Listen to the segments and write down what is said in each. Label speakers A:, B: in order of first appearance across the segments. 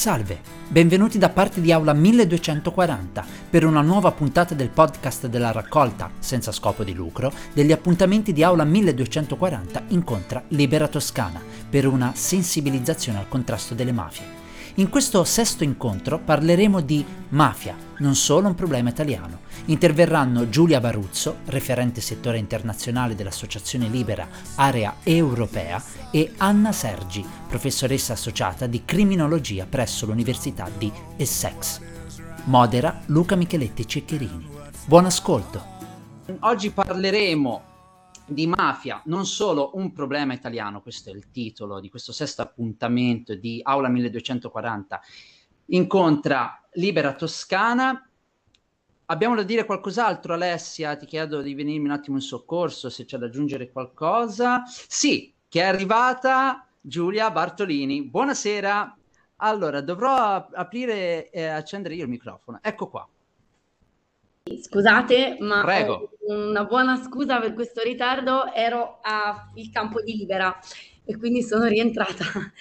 A: Salve, benvenuti da parte di Aula 1240 per una nuova puntata del podcast della raccolta, senza scopo di lucro, degli appuntamenti di Aula 1240 incontra Libera Toscana per una sensibilizzazione al contrasto delle mafie. In questo sesto incontro parleremo di mafia, non solo un problema italiano. Interverranno Giulia Baruzzo, referente settore internazionale dell'Associazione Libera Area Europea, e Anna Sergi, professoressa associata di criminologia presso l'Università di Essex. Modera Luca Micheletti Ceccherini. Buon ascolto!
B: Oggi parleremo di mafia, non solo un problema italiano, questo è il titolo di questo sesto appuntamento di Aula 1240, incontra Libera Toscana. Abbiamo da dire qualcos'altro, Alessia? Ti chiedo di venirmi un attimo in soccorso se c'è da aggiungere qualcosa. Sì, che è arrivata Giulia Bartolini. Buonasera. Allora, dovrò aprire e accendere io il microfono. Ecco qua.
C: Scusate, ma una buona scusa per questo ritardo, ero al campo di Libera e quindi sono rientrata.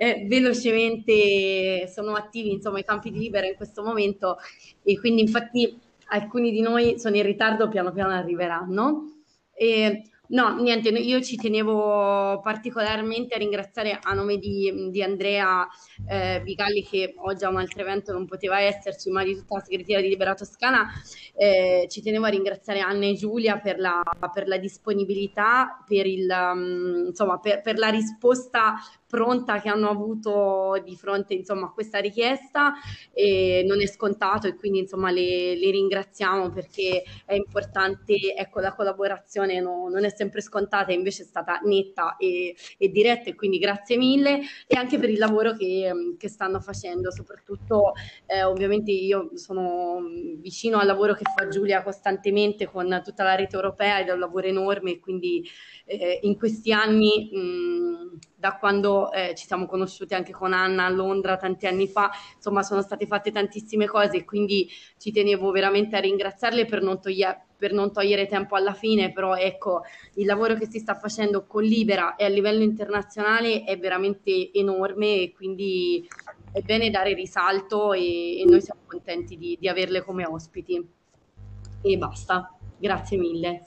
C: Eh, velocemente, sono attivi insomma i campi di Libera in questo momento. E quindi infatti alcuni di noi sono in ritardo, piano piano arriveranno. E, No, niente, io ci tenevo particolarmente a ringraziare a nome di, di Andrea eh, Bigalli che oggi a un altro evento non poteva esserci, ma di tutta la segreteria di Libera Toscana, eh, ci tenevo a ringraziare Anna e Giulia per la, per la disponibilità, per, il, um, insomma, per, per la risposta pronta che hanno avuto di fronte insomma, a questa richiesta e non è scontato e quindi insomma le, le ringraziamo perché è importante, ecco la collaborazione no, non è sempre scontata, invece è stata netta e, e, diretta e quindi grazie mille e anche per il lavoro che, che stanno facendo, soprattutto eh, ovviamente io sono vicino al lavoro che fa Giulia costantemente con tutta la rete europea ed è un lavoro enorme quindi eh, in questi anni mh, da quando eh, ci siamo conosciuti anche con Anna a Londra tanti anni fa, insomma sono state fatte tantissime cose e quindi ci tenevo veramente a ringraziarle per non, toglie- per non togliere tempo alla fine, però ecco il lavoro che si sta facendo con Libera e a livello internazionale è veramente enorme e quindi è bene dare risalto e, e noi siamo contenti di, di averle come ospiti. E basta, grazie mille.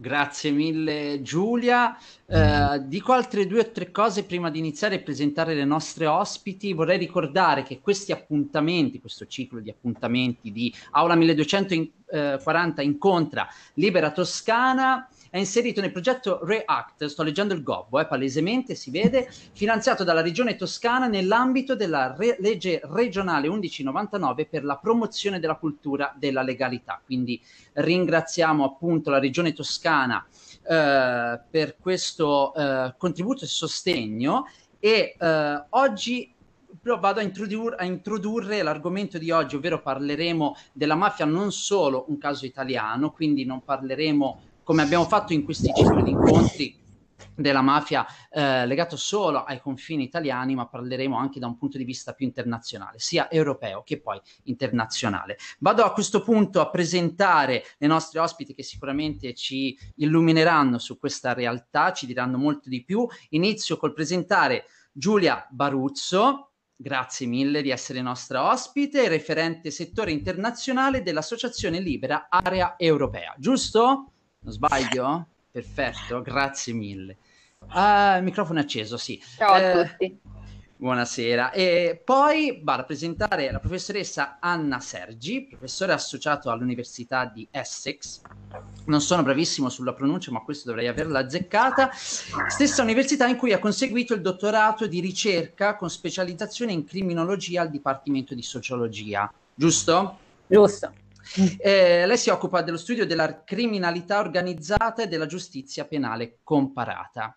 B: Grazie mille Giulia. Eh, dico altre due o tre cose prima di iniziare a presentare le nostre ospiti. Vorrei ricordare che questi appuntamenti, questo ciclo di appuntamenti di Aula 1240 incontra Libera Toscana è inserito nel progetto REACT, sto leggendo il gobbo, eh, palesemente si vede, finanziato dalla Regione Toscana nell'ambito della re- legge regionale 1199 per la promozione della cultura della legalità. Quindi ringraziamo appunto la Regione Toscana eh, per questo eh, contributo e sostegno e eh, oggi vado a, introdur- a, introdurre l'argomento di oggi, ovvero parleremo della mafia non solo un caso italiano, quindi non parleremo come abbiamo fatto in questi cicli di incontri della mafia eh, legato solo ai confini italiani, ma parleremo anche da un punto di vista più internazionale, sia europeo che poi internazionale. Vado a questo punto a presentare le nostre ospiti che sicuramente ci illumineranno su questa realtà, ci diranno molto di più. Inizio col presentare Giulia Baruzzo, grazie mille di essere nostra ospite, referente settore internazionale dell'Associazione Libera Area Europea, giusto? Non sbaglio? Perfetto, grazie mille. Uh, il microfono è acceso, sì.
D: Ciao a eh, tutti.
B: Buonasera. E poi vado a presentare la professoressa Anna Sergi, professore associato all'Università di Essex. Non sono bravissimo sulla pronuncia, ma questo dovrei averla azzeccata. Stessa università in cui ha conseguito il dottorato di ricerca con specializzazione in criminologia al Dipartimento di Sociologia. Giusto?
D: Giusto.
B: Eh, lei si occupa dello studio della criminalità organizzata e della giustizia penale comparata.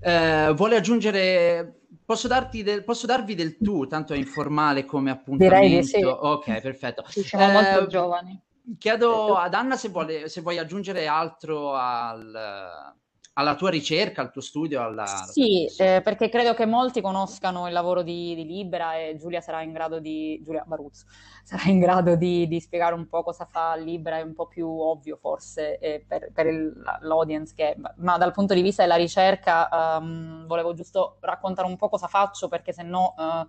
B: Eh, vuole aggiungere Posso, del, posso, darvi del tu, tanto è informale come appuntamento.
D: Direi di sì.
B: Ok, perfetto.
D: Siamo eh, molto giovani.
B: Chiedo ad Anna se, vuole, se vuoi aggiungere altro al, alla tua ricerca, al tuo studio? Alla...
D: Sì, eh, perché credo che molti conoscano il lavoro di, di, Libera e Giulia sarà in grado di, Giulia Baruzzo, sarà in grado di, di spiegare un po' cosa fa Libera, è un po' più ovvio forse eh, per, per il, l'audience, che, ma dal punto di vista della ricerca um, volevo giusto raccontare un po' cosa faccio perché se no... Uh,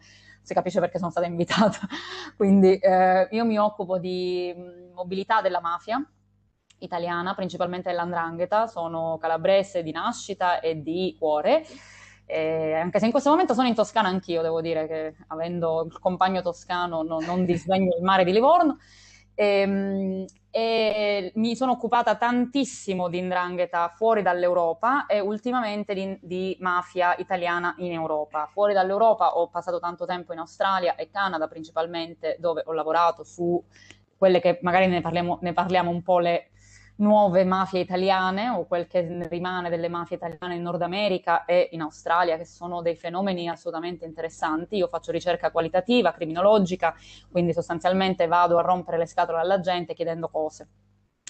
D: si capisce perché sono stata invitata. Quindi eh, io mi occupo di mobilità della mafia, italiana, principalmente dell'andrangheta, sono calabrese di nascita e di cuore. Eh, anche se in questo momento sono in Toscana anch'io, devo dire che avendo il compagno toscano no, non disdegno il mare di Livorno. E, ehm, e mi sono occupata tantissimo di indrangheta fuori dall'Europa e ultimamente di, di, mafia italiana in Europa. Fuori dall'Europa ho passato tanto tempo in Australia e Canada principalmente, dove ho lavorato su quelle che magari ne parliamo, ne parliamo un po' le nuove mafie italiane o quel che rimane delle mafie italiane in Nord America e in Australia, che sono dei fenomeni assolutamente interessanti. Io faccio ricerca qualitativa, criminologica, quindi sostanzialmente vado a rompere le scatole alla gente chiedendo cose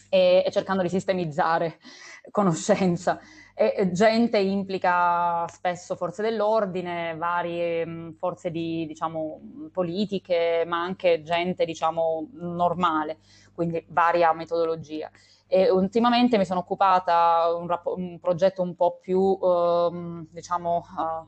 D: e, e cercando di sistemizzare conoscenza. E, gente implica spesso forze dell'ordine, varie mh, forze di, diciamo, politiche, ma anche gente, diciamo, normale, quindi varia metodologia. E ultimamente mi sono occupata un, rap- un progetto un po' più, um, diciamo, uh,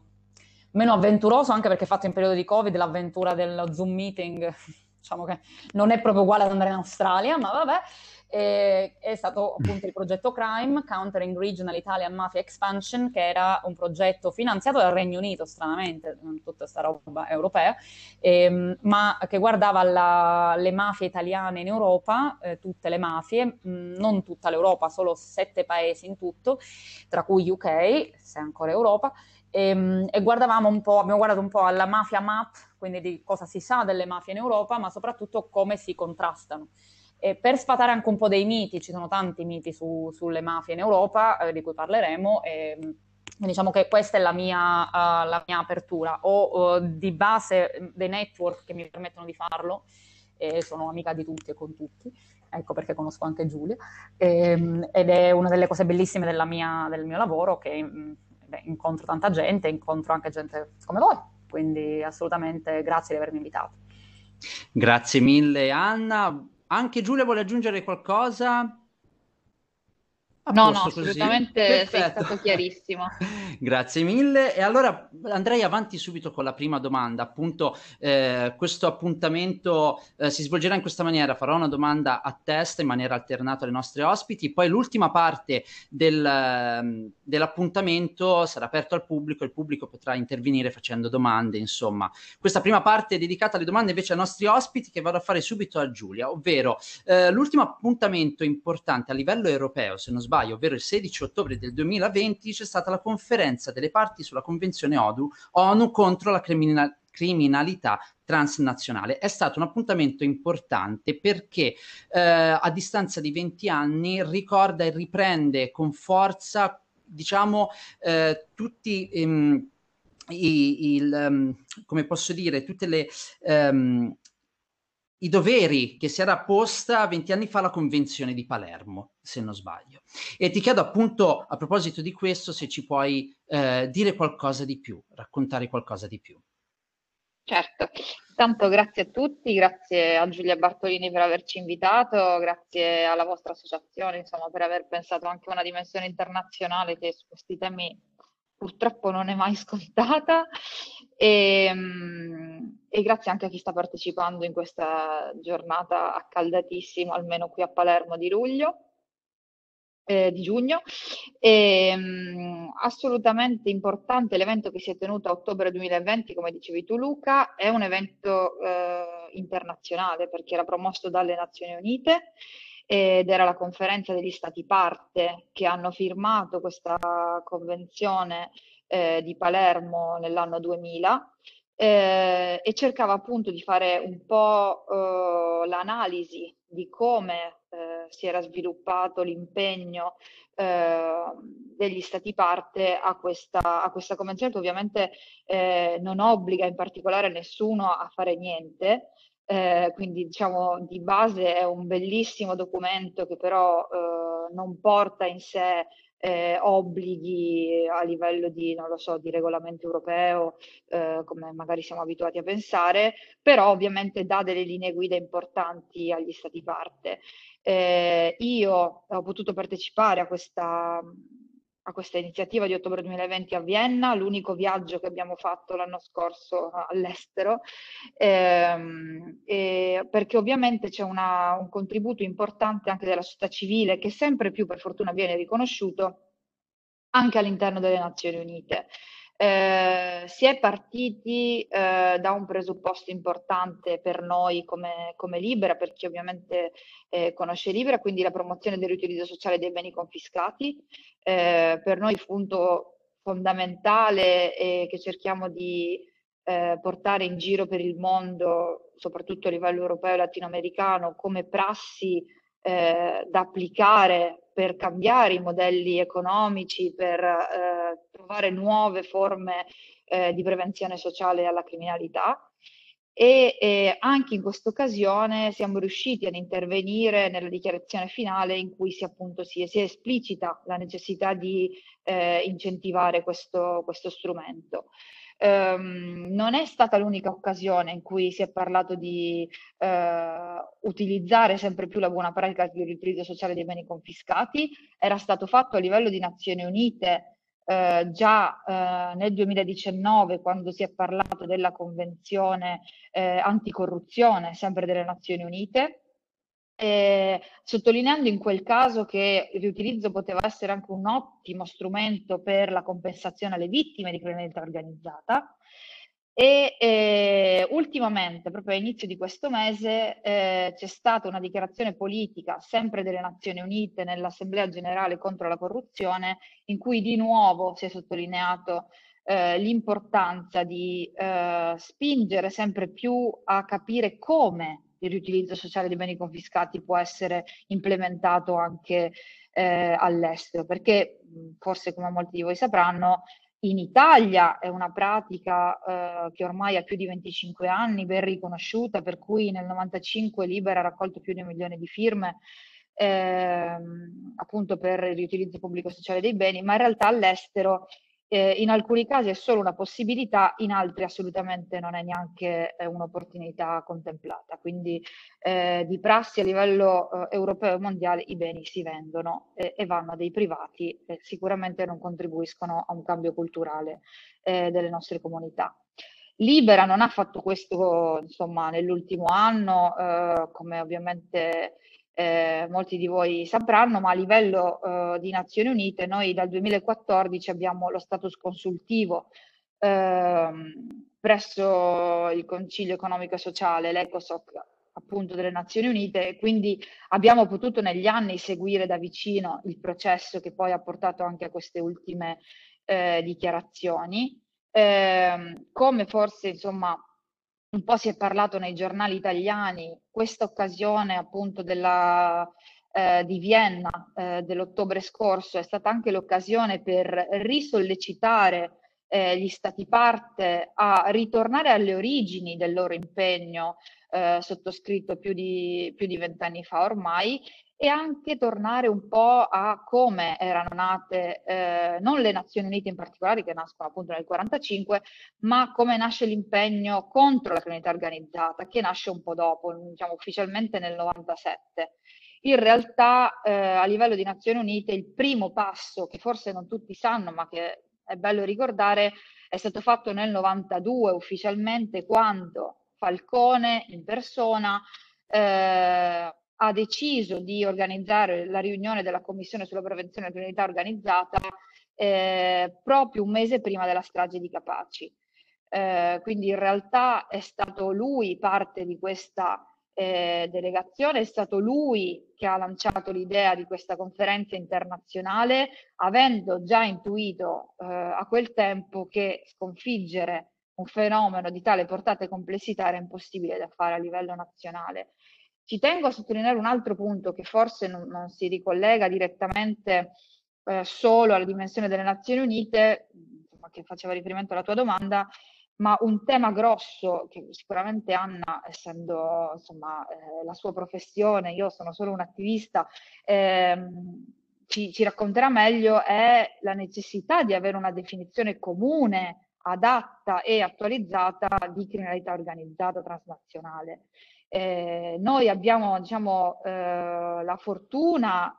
D: meno avventuroso, anche perché fatto in periodo di Covid, l'avventura dello Zoom meeting, diciamo che non è proprio uguale ad andare in Australia, ma vabbè e è stato appunto il progetto Crime, Countering Regional Italian Mafia Expansion, che era un progetto finanziato dal Regno Unito, stranamente, tutta questa roba europea, ehm, ma che guardava la, le mafie italiane in Europa, eh, tutte le mafie, mh, non tutta l'Europa, solo sette paesi in tutto, tra cui UK, se ancora Europa, e, ehm, e guardavamo un po', abbiamo guardato un po' alla mafia map, quindi di cosa si sa delle mafie in Europa, ma soprattutto come si contrastano. E per sfatare anche un po' dei miti, ci sono tanti miti su, sulle mafie in Europa, eh, di cui parleremo, e diciamo che questa è la mia, uh, la mia apertura. Ho uh, di base dei network che mi permettono di farlo, e sono amica di tutti e con tutti, ecco perché conosco anche Giulia, e, ehm, ed è una delle cose bellissime mia, del mio lavoro, che mm, beh, incontro tanta gente, incontro anche gente come voi, quindi assolutamente grazie di avermi invitato.
B: Grazie mille Anna, anche Giulia vuole aggiungere qualcosa?
E: No, no, assolutamente sei stato chiarissimo.
B: Grazie mille. E allora andrei avanti subito con la prima domanda. Appunto, eh, questo appuntamento eh, si svolgerà in questa maniera. Farò una domanda a testa in maniera alternata alle nostre ospiti. Poi l'ultima parte del, ehm, dell'appuntamento sarà aperto al pubblico. Il pubblico potrà intervenire facendo domande. Insomma, questa prima parte è dedicata alle domande invece ai nostri ospiti che vado a fare subito a Giulia, ovvero eh, l'ultimo appuntamento importante a livello europeo, se non sbaglio febbraio, ovvero il 16 ottobre del 2020, c'è stata la conferenza delle parti sulla Convenzione ONU, ONU contro la criminalità criminalità transnazionale. È stato un appuntamento importante perché eh, a distanza di 20 anni ricorda e riprende con forza, diciamo, eh, tutti ehm, i, il, um, come posso dire, tutte le um, i doveri che si era posta 20 anni fa la Convenzione di Palermo, se non sbaglio. E ti chiedo appunto a proposito di questo se ci puoi eh, dire qualcosa di più, raccontare qualcosa di più.
E: Certo, tanto grazie a tutti, grazie a Giulia Bartolini per averci invitato, grazie alla vostra associazione insomma, per aver pensato anche a una dimensione internazionale che su questi temi purtroppo non è mai scontata e, ehm, e, grazie anche a chi sta partecipando in questa giornata accaldatissima, almeno qui a Palermo di luglio. Eh, di giugno. E, um, assolutamente importante l'evento che si è tenuto a ottobre 2020, come dicevi tu Luca, è un evento eh, internazionale perché era promosso dalle Nazioni Unite ed era la conferenza degli stati parte che hanno firmato questa convenzione eh, di Palermo nell'anno 2000 eh, e cercava appunto di fare un po' eh, l'analisi di come eh, si era sviluppato l'impegno eh, degli stati parte a questa, a questa convenzione che ovviamente eh, non obbliga in particolare nessuno a fare niente, eh, quindi diciamo di base è un bellissimo documento che però eh, non porta in sé eh, obblighi a livello di, non lo so, di regolamento europeo, eh, come magari siamo abituati a pensare, però ovviamente dà delle linee guida importanti agli Stati parte. Eh, io ho potuto partecipare a questa a questa iniziativa di ottobre 2020 a Vienna, l'unico viaggio che abbiamo fatto l'anno scorso all'estero, ehm, perché ovviamente c'è una, un contributo importante anche della società civile che sempre più per fortuna viene riconosciuto anche all'interno delle Nazioni Unite. Eh, si è partiti eh, da un presupposto importante per noi come, come Libera, per chi ovviamente eh, conosce Libera, quindi la promozione del riutilizzo sociale dei beni confiscati. Eh, per noi punto fondamentale e che cerchiamo di eh, portare in giro per il mondo, soprattutto a livello europeo e latinoamericano, come prassi eh, da applicare per cambiare i modelli economici, per eh, trovare nuove forme eh, di prevenzione sociale alla criminalità. E eh, anche in questa occasione siamo riusciti ad intervenire nella dichiarazione finale in cui si, appunto, si, si esplicita la necessità di eh, incentivare questo, questo strumento. Um, non è stata l'unica occasione in cui si è parlato di uh, utilizzare sempre più la buona pratica di riutilizzo sociale dei beni confiscati, era stato fatto a livello di Nazioni Unite uh, già uh, nel 2019 quando si è parlato della Convenzione anticorruzione, sempre delle Nazioni Unite, eh, sottolineando in quel caso che il riutilizzo poteva essere anche un ottimo strumento per la compensazione alle vittime di criminalità organizzata. E eh, ultimamente, proprio all'inizio di questo mese, eh, c'è stata una dichiarazione politica, sempre delle Nazioni Unite, nell'Assemblea generale contro la corruzione, in cui di nuovo si è sottolineato eh, l'importanza di eh, spingere sempre più a capire come il riutilizzo sociale dei beni confiscati può essere implementato anche eh, all'estero, perché forse come molti di voi sapranno, in Italia è una pratica eh, che ormai ha più di 25 anni, ben riconosciuta, per cui nel 95 Libera ha raccolto più di un milione di firme ehm, appunto per il riutilizzo pubblico sociale dei beni, ma in realtà all'estero eh, in alcuni casi è solo una possibilità, in altri assolutamente non è neanche eh, un'opportunità contemplata. Quindi eh, di prassi a livello eh, europeo e mondiale i beni si vendono e vanno a dei privati e sicuramente non contribuiscono a un cambio culturale eh, delle nostre comunità. Libera non ha fatto questo insomma, nell'ultimo anno, eh, come ovviamente eh, molti di voi sapranno, ma a livello eh, di Nazioni Unite noi dal 2014 abbiamo lo status consultivo eh, presso il Concilio Economico e Sociale, l'ECOSOC appunto delle Nazioni Unite e quindi abbiamo potuto negli anni seguire da vicino il processo che poi ha portato anche a queste ultime eh, dichiarazioni. Ehm, come forse insomma un po' si è parlato nei giornali italiani, questa occasione appunto della, eh, di Vienna eh, dell'ottobre scorso è stata anche l'occasione per risollecitare eh, gli stati parte a ritornare alle origini del loro impegno eh, sottoscritto più di, più di vent'anni fa ormai e anche tornare un po' a come erano nate eh, non le Nazioni Unite in particolare, che nascono appunto nel 1945, ma come nasce l'impegno contro la criminalità organizzata, che nasce un po' dopo, diciamo ufficialmente nel 97. In realtà eh, a livello di Nazioni Unite il primo passo, che forse non tutti sanno, ma che è bello ricordare, è stato fatto nel 92 ufficialmente quando Falcone in persona eh, ha deciso di organizzare la riunione della Commissione sulla prevenzione della criminalità organizzata eh, proprio un mese prima della strage di Capaci. Eh, quindi in realtà è stato lui parte di questa eh, delegazione, è stato lui che ha lanciato l'idea di questa conferenza internazionale, avendo già intuito eh, a quel tempo che sconfiggere un fenomeno di tale portata e complessità era impossibile da fare a livello nazionale. Ci tengo a sottolineare un altro punto che forse non, non si ricollega direttamente eh, solo alla dimensione delle Nazioni Unite, insomma, che faceva riferimento alla tua domanda, ma un tema grosso che sicuramente Anna, essendo insomma, eh, la sua professione, io sono solo un attivista, ehm, ci, ci racconterà meglio è la necessità di avere una definizione comune, adatta e attualizzata di criminalità organizzata transnazionale. Eh, noi abbiamo diciamo, eh, la fortuna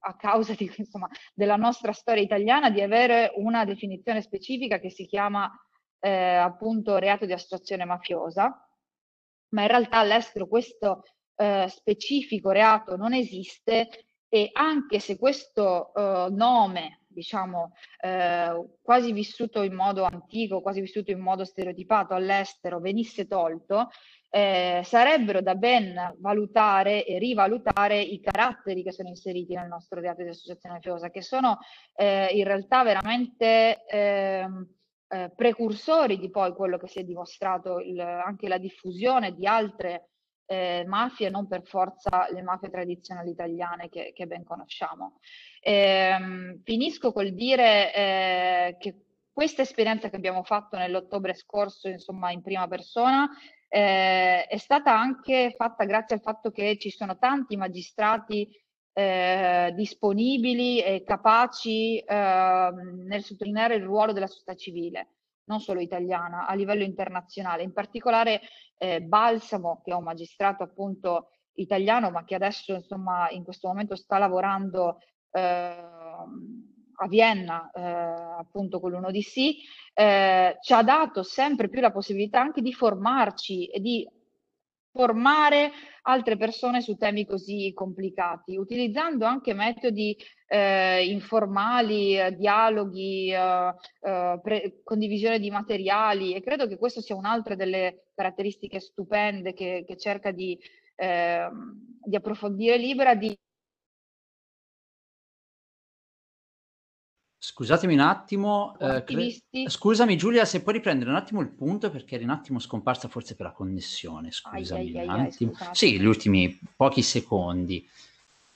E: a causa di, insomma, della nostra storia italiana di avere una definizione specifica che si chiama eh, appunto reato di associazione mafiosa, ma in realtà all'estero questo eh, specifico reato non esiste e anche se questo eh, nome, diciamo, eh, quasi vissuto in modo antico, quasi vissuto in modo stereotipato all'estero, venisse tolto, eh, sarebbero da ben valutare e rivalutare i caratteri che sono inseriti nel nostro reato di associazione mafiosa, che sono eh, in realtà veramente ehm, eh, precursori di poi quello che si è dimostrato il, anche la diffusione di altre eh, mafie, non per forza le mafie tradizionali italiane che, che ben conosciamo. Ehm, finisco col dire eh, che questa esperienza che abbiamo fatto nell'ottobre scorso, insomma, in prima persona, eh, è stata anche fatta grazie al fatto che ci sono tanti magistrati eh, disponibili e capaci eh, nel sottolineare il ruolo della società civile, non solo italiana, a livello internazionale. In particolare eh, Balsamo, che è un magistrato appunto italiano, ma che adesso insomma in questo momento sta lavorando ehm, a Vienna, eh, appunto con l'UNODC, eh, ci ha dato sempre più la possibilità anche di formarci e di formare altre persone su temi così complicati, utilizzando anche metodi eh, informali, eh, dialoghi, eh, eh, condivisione di materiali e credo che questo sia un'altra delle caratteristiche stupende che, che cerca di, ehm, di approfondire Libera, di
B: Scusatemi un attimo, eh, cre- scusami Giulia se puoi riprendere un attimo il punto perché eri un attimo scomparsa forse per la connessione, scusami ai, ai. Ai, sì, gli ultimi pochi secondi.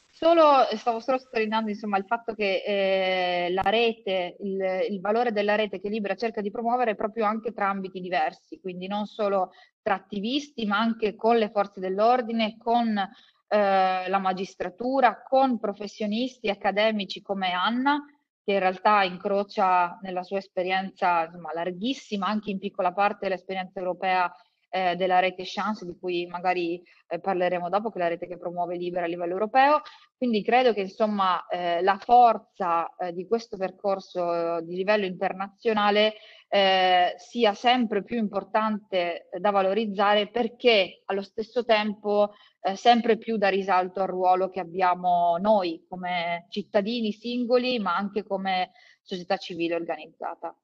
E: Solo, stavo solo sottolineando insomma il fatto che eh, la rete, il, il, valore della rete che Libera cerca di promuovere è proprio anche tra ambiti diversi, quindi non solo tra attivisti ma anche con le forze dell'ordine, con eh, la magistratura, con professionisti accademici come Anna che in realtà incrocia nella sua esperienza insomma, larghissima, anche in piccola parte l'esperienza europea eh, della rete Chance, di cui magari eh, parleremo dopo, che è la rete che promuove Libera a livello europeo. Quindi credo che insomma eh, la forza eh, di questo percorso di livello internazionale eh, sia sempre più importante da valorizzare perché allo stesso tempo eh, sempre più da risalto al ruolo che abbiamo noi come cittadini singoli, ma anche come società civile organizzata.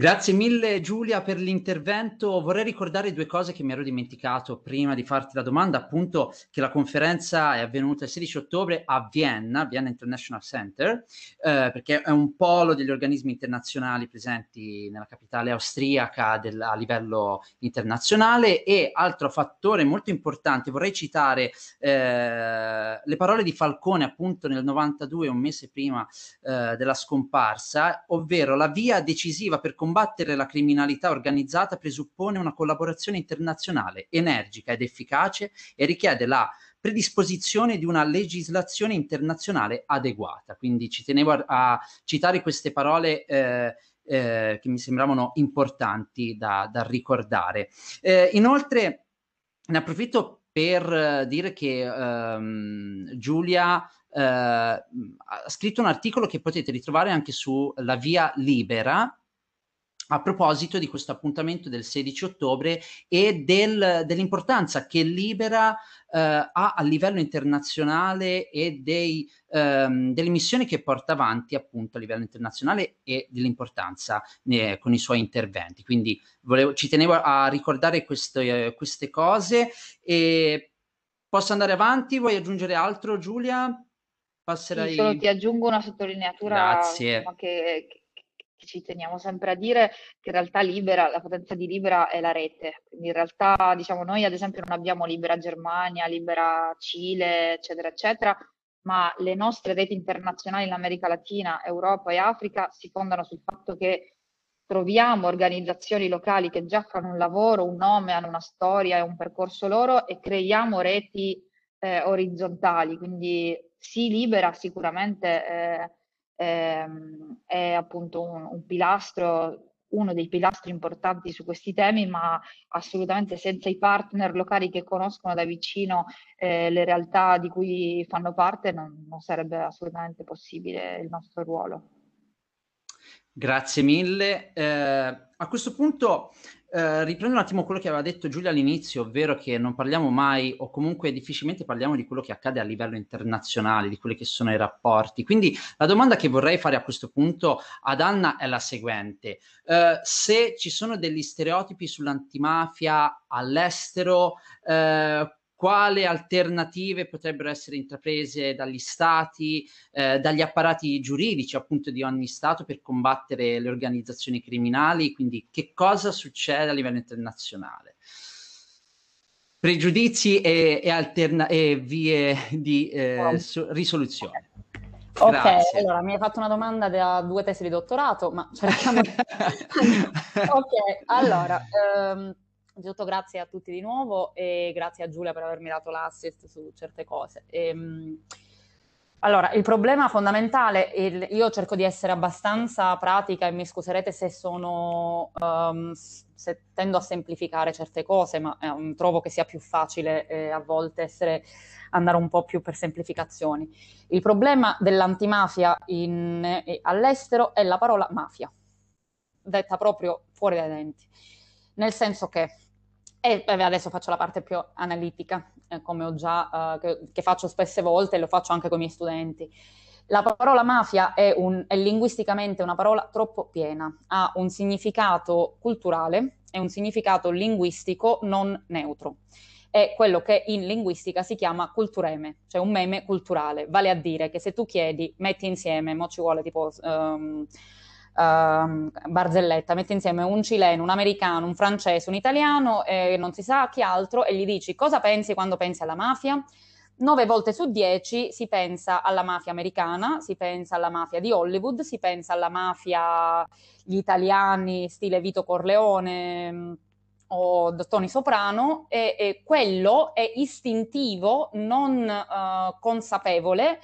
B: Grazie mille Giulia per l'intervento. Vorrei ricordare due cose che mi ero dimenticato prima di farti la domanda, appunto che la conferenza è avvenuta il 16 ottobre a Vienna, Vienna International Center, eh, perché è un polo degli organismi internazionali presenti nella capitale austriaca del, a livello internazionale e altro fattore molto importante, vorrei citare eh, le parole di Falcone appunto nel 92, un mese prima eh, della scomparsa, ovvero la via decisiva per combattere combattere la criminalità organizzata presuppone una collaborazione internazionale energica ed efficace e richiede la predisposizione di una legislazione internazionale adeguata. Quindi ci tenevo a, a citare queste parole eh, eh, che mi sembravano importanti da, da ricordare. Eh, inoltre ne approfitto per dire che ehm, Giulia eh, ha scritto un articolo che potete ritrovare anche su La Via Libera, a proposito di questo appuntamento del 16 ottobre e del, dell'importanza che Libera eh, ha a livello internazionale e dei, ehm, delle missioni che porta avanti appunto a livello internazionale e dell'importanza eh, con i suoi interventi. Quindi volevo, ci tenevo a ricordare queste, eh, queste cose e posso andare avanti? Vuoi aggiungere altro Giulia?
E: Passerai... Sì, solo ti aggiungo una sottolineatura
B: Grazie.
E: Che, ci teniamo sempre a dire che in realtà Libera, la potenza di Libera è la rete, quindi in realtà diciamo noi ad esempio non abbiamo Libera Germania, Libera Cile, eccetera, eccetera, ma le nostre reti internazionali in America Latina, Europa e Africa si fondano sul fatto che troviamo organizzazioni locali che già fanno un lavoro, un nome, hanno una storia e un percorso loro e creiamo reti eh, orizzontali, quindi si libera sicuramente eh, ehm, è appunto un, un pilastro uno dei pilastri importanti su questi temi, ma assolutamente senza i partner locali che conoscono da vicino eh, le realtà di cui fanno parte non, non sarebbe assolutamente possibile il nostro ruolo.
B: Grazie mille. Eh, a questo punto eh, riprendo un attimo quello che aveva detto Giulia all'inizio, ovvero che non parliamo mai o comunque difficilmente parliamo di quello che accade a livello internazionale, di quelli che sono i rapporti. Quindi la domanda che vorrei fare a questo punto ad Anna è la seguente. Uh, se ci sono degli stereotipi sull'antimafia all'estero, uh, quali alternative potrebbero essere intraprese dagli stati, eh, dagli apparati giuridici appunto di ogni stato per combattere le organizzazioni criminali, quindi che cosa succede a livello internazionale. Pregiudizi e, e, alterna- e vie di eh, so- risoluzione.
D: Ok, Grazie. allora mi hai fatto una domanda da due tesi di dottorato, ma cerchiamo ok, allora... Um Innanzitutto grazie a tutti di nuovo e grazie a Giulia per avermi dato l'assist su certe cose. Ehm, allora, il problema fondamentale, il, io cerco di essere abbastanza pratica e mi scuserete se sono, um, se tendo a semplificare certe cose, ma eh, trovo che sia più facile eh, a volte essere, andare un po' più per semplificazioni. Il problema dell'antimafia in, eh, all'estero è la parola mafia, detta proprio fuori dai denti. Nel senso che e adesso faccio la parte più analitica, eh, come ho già, uh, che, che, faccio spesse volte e lo faccio anche con i miei studenti. La parola mafia è, un, è linguisticamente una parola troppo piena, ha un significato culturale e un significato linguistico non neutro. È quello che in linguistica si chiama cultureme, cioè un meme culturale, vale a dire che se tu chiedi, metti insieme, mo ci vuole tipo... Um, barzelletta, metti insieme un cileno, un americano, un francese, un italiano e non si sa chi altro e gli dici cosa pensi quando pensi alla mafia? Nove volte su dieci si pensa alla mafia americana, si pensa alla mafia di Hollywood, si pensa alla mafia gli italiani stile Vito Corleone mm, o Tony Soprano e, e quello è istintivo, non uh, consapevole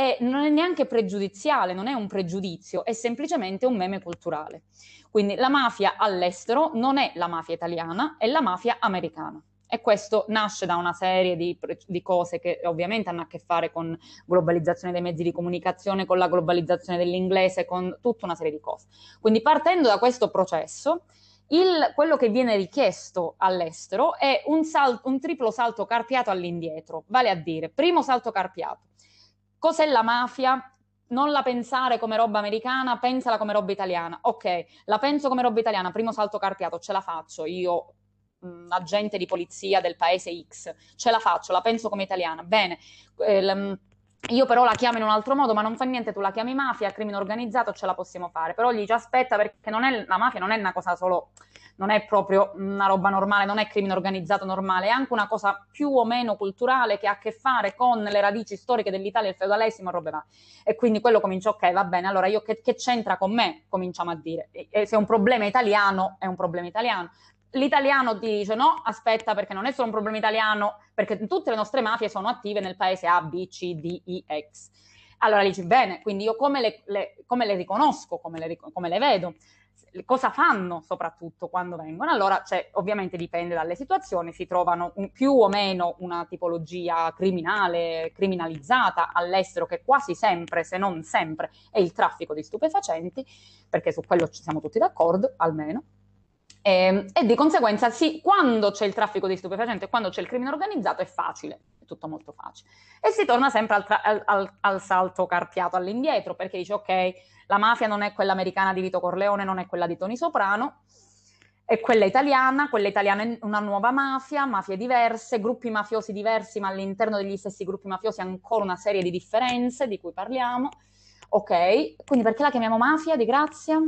D: e non è neanche pregiudiziale, non è un pregiudizio, è semplicemente un meme culturale. Quindi la mafia all'estero non è la mafia italiana, è la mafia americana. E questo nasce da una serie di, di, cose che ovviamente hanno a che fare con globalizzazione dei mezzi di comunicazione, con la globalizzazione dell'inglese, con tutta una serie di cose. Quindi partendo da questo processo, il, quello che viene richiesto all'estero è un, sal, un triplo salto carpiato all'indietro, vale a dire, primo salto carpiato, Cos'è la mafia? Non la pensare come roba americana, pensala come roba italiana. Ok, la penso come roba italiana, primo salto carpiato, ce la faccio io, mh, agente di polizia del paese X, ce la faccio, la penso come italiana. Bene, eh, io però la chiamo in un altro modo, ma non fa niente, tu la chiami mafia, crimine organizzato, ce la possiamo fare. Però gli dice aspetta perché è, la mafia non è una cosa solo non è proprio una roba normale, non è crimine organizzato normale, è anche una cosa più o meno culturale che ha a che fare con le radici storiche dell'Italia, il feudalesimo e robe varie. E quindi quello comincia, ok, va bene, allora io che, che c'entra con me? Cominciamo a dire. E, e se è un problema italiano, è un problema italiano. L'italiano ti dice no, aspetta perché non è solo un problema italiano, perché tutte le nostre mafie sono attive nel paese A, B, C, D, I, X. Allora dici bene, quindi io come le, le, come le riconosco, come le, come le vedo? cosa fanno soprattutto quando vengono. Allora, cioè, ovviamente dipende dalle situazioni, si trovano un, più o meno una tipologia criminale, criminalizzata all'estero che quasi sempre, se non sempre, è il traffico di stupefacenti, perché su quello ci siamo tutti d'accordo, almeno. E, ehm, e di conseguenza, sì, quando c'è il traffico di stupefacenti e quando c'è il crimine organizzato è facile, è tutto molto facile. E si torna sempre al, tra- al, al, al salto carpiato all'indietro, perché dice ok, la mafia non è quella americana di Vito Corleone, non è quella di Tony Soprano, è quella italiana, quella italiana è una nuova mafia, mafie diverse, gruppi mafiosi diversi, ma all'interno degli stessi gruppi mafiosi ancora una serie di differenze di cui parliamo. Ok, quindi perché la chiamiamo mafia di grazia?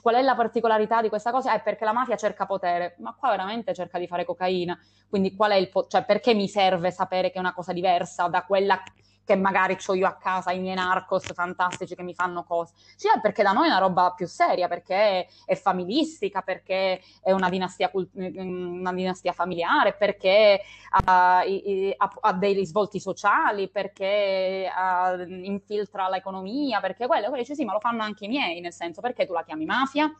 D: Qual è la particolarità di questa cosa? È perché la mafia cerca potere, ma qua veramente cerca di fare cocaina. Quindi qual è il po- cioè perché mi serve sapere che è una cosa diversa da quella che magari ho io a casa i miei narcos fantastici che mi fanno cose. Ci è perché da noi è una roba più seria, perché è familistica, perché è una dinastia, una dinastia familiare, perché ha, ha, ha, dei risvolti sociali, perché infiltra l'economia, perché quello, quello dice sì, ma lo fanno anche i miei, nel senso perché tu la chiami mafia?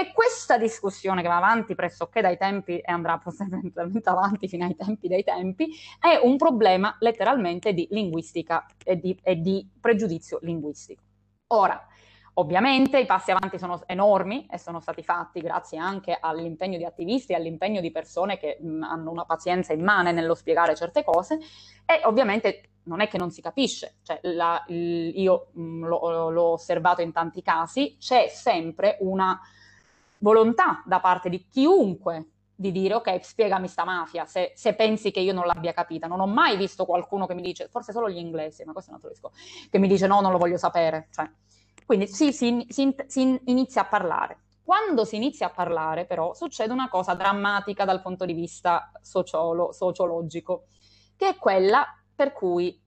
D: E questa discussione che va avanti pressoché dai tempi e andrà possibilmente avanti fino ai tempi dei tempi, è un problema letteralmente di linguistica e di, e di pregiudizio linguistico. Ora, Ovviamente i passi avanti sono enormi e sono stati fatti grazie anche all'impegno di attivisti e all'impegno di persone che mh, hanno una pazienza immane nello spiegare certe cose e ovviamente non è che non si capisce, cioè, la, il, io mh, lo, l'ho osservato in tanti casi, c'è sempre una volontà da parte di chiunque di dire ok, spiegami sta mafia, se, se, pensi che io non l'abbia capita. Non ho mai visto qualcuno che mi dice, forse solo gli inglesi, ma questo è un altro discorso, che mi dice no, non lo voglio sapere. Cioè, quindi sì, si, si, si inizia a parlare. Quando si inizia a parlare, però, succede una cosa drammatica dal punto di vista sociolo, sociologico, che è quella per cui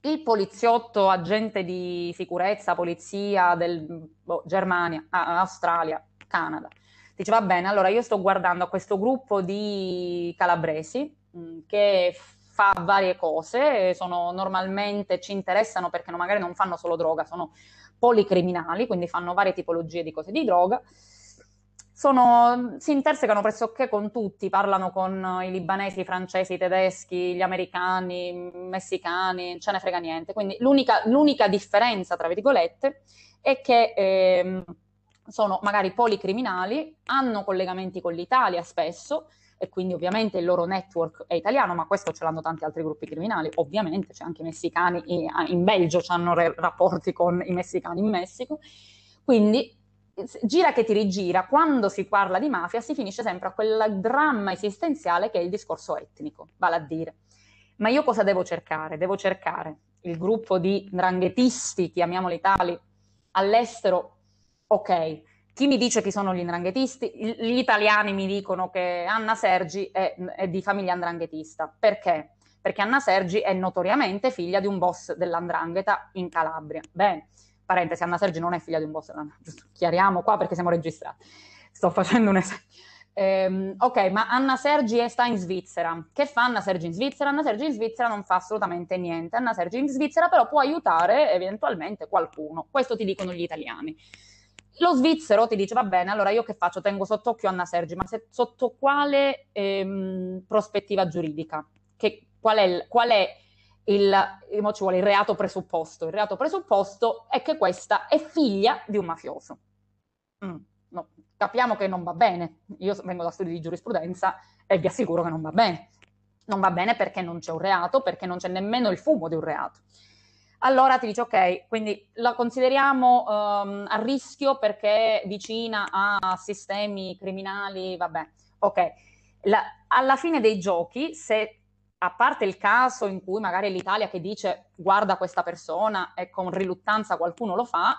D: il poliziotto, agente di sicurezza, polizia del boh, Germania, Australia, Canada. Dice, va bene, allora io sto guardando a questo gruppo di calabresi mm, che fa varie cose, sono normalmente, ci interessano perché magari non fanno solo droga, sono policriminali, quindi fanno varie tipologie di cose di droga. Sono, si intersecano pressoché con tutti, parlano con i libanesi, i francesi, i tedeschi, gli americani, i messicani, ce ne frega niente. Quindi l'unica, l'unica differenza, tra virgolette, è che eh, sono magari policriminali, hanno collegamenti con l'Italia spesso e quindi ovviamente il loro network è italiano, ma questo ce l'hanno tanti altri gruppi criminali, ovviamente c'è anche i messicani, in Belgio hanno rapporti con i messicani in Messico, quindi gira che ti rigira, quando si parla di mafia si finisce sempre a quel dramma esistenziale che è il discorso etnico, vale a dire. Ma io cosa devo cercare? Devo cercare il gruppo di ndranghetisti, chiamiamoli tali, all'estero ok. Chi mi dice chi sono gli ndranghetisti? Gli italiani mi dicono che Anna Sergi è, è di famiglia ndranghetista. Perché? Perché Anna Sergi è notoriamente figlia di un boss dell'andrangheta in Calabria. Bene, parentesi, Anna Sergi non è figlia di un boss dell'andrangheta, chiariamo qua perché siamo registrati. Sto facendo un esempio. Eh, ok, ma Anna Sergi sta in Svizzera. Che fa Anna Sergi in Svizzera? Anna Sergi in Svizzera non fa assolutamente niente. Anna Sergi in Svizzera però può aiutare eventualmente qualcuno. Questo ti dicono gli italiani. Lo svizzero ti dice, va bene, allora io che faccio? Tengo sott'occhio Anna Sergi, ma se, sotto quale ehm, prospettiva giuridica? Che, qual è, qual è il, ci vuole, il reato presupposto? Il reato presupposto è che questa è figlia di un mafioso. Mm, no, capiamo che non va bene. Io vengo da studi di giurisprudenza e vi assicuro che non va bene. Non va bene perché non c'è un reato, perché non c'è nemmeno il fumo di un reato allora ti dice ok, quindi la consideriamo um, a rischio perché vicina a sistemi criminali, vabbè, ok. La, alla fine dei giochi, se a parte il caso in cui magari l'Italia che dice guarda questa persona e con riluttanza qualcuno lo fa,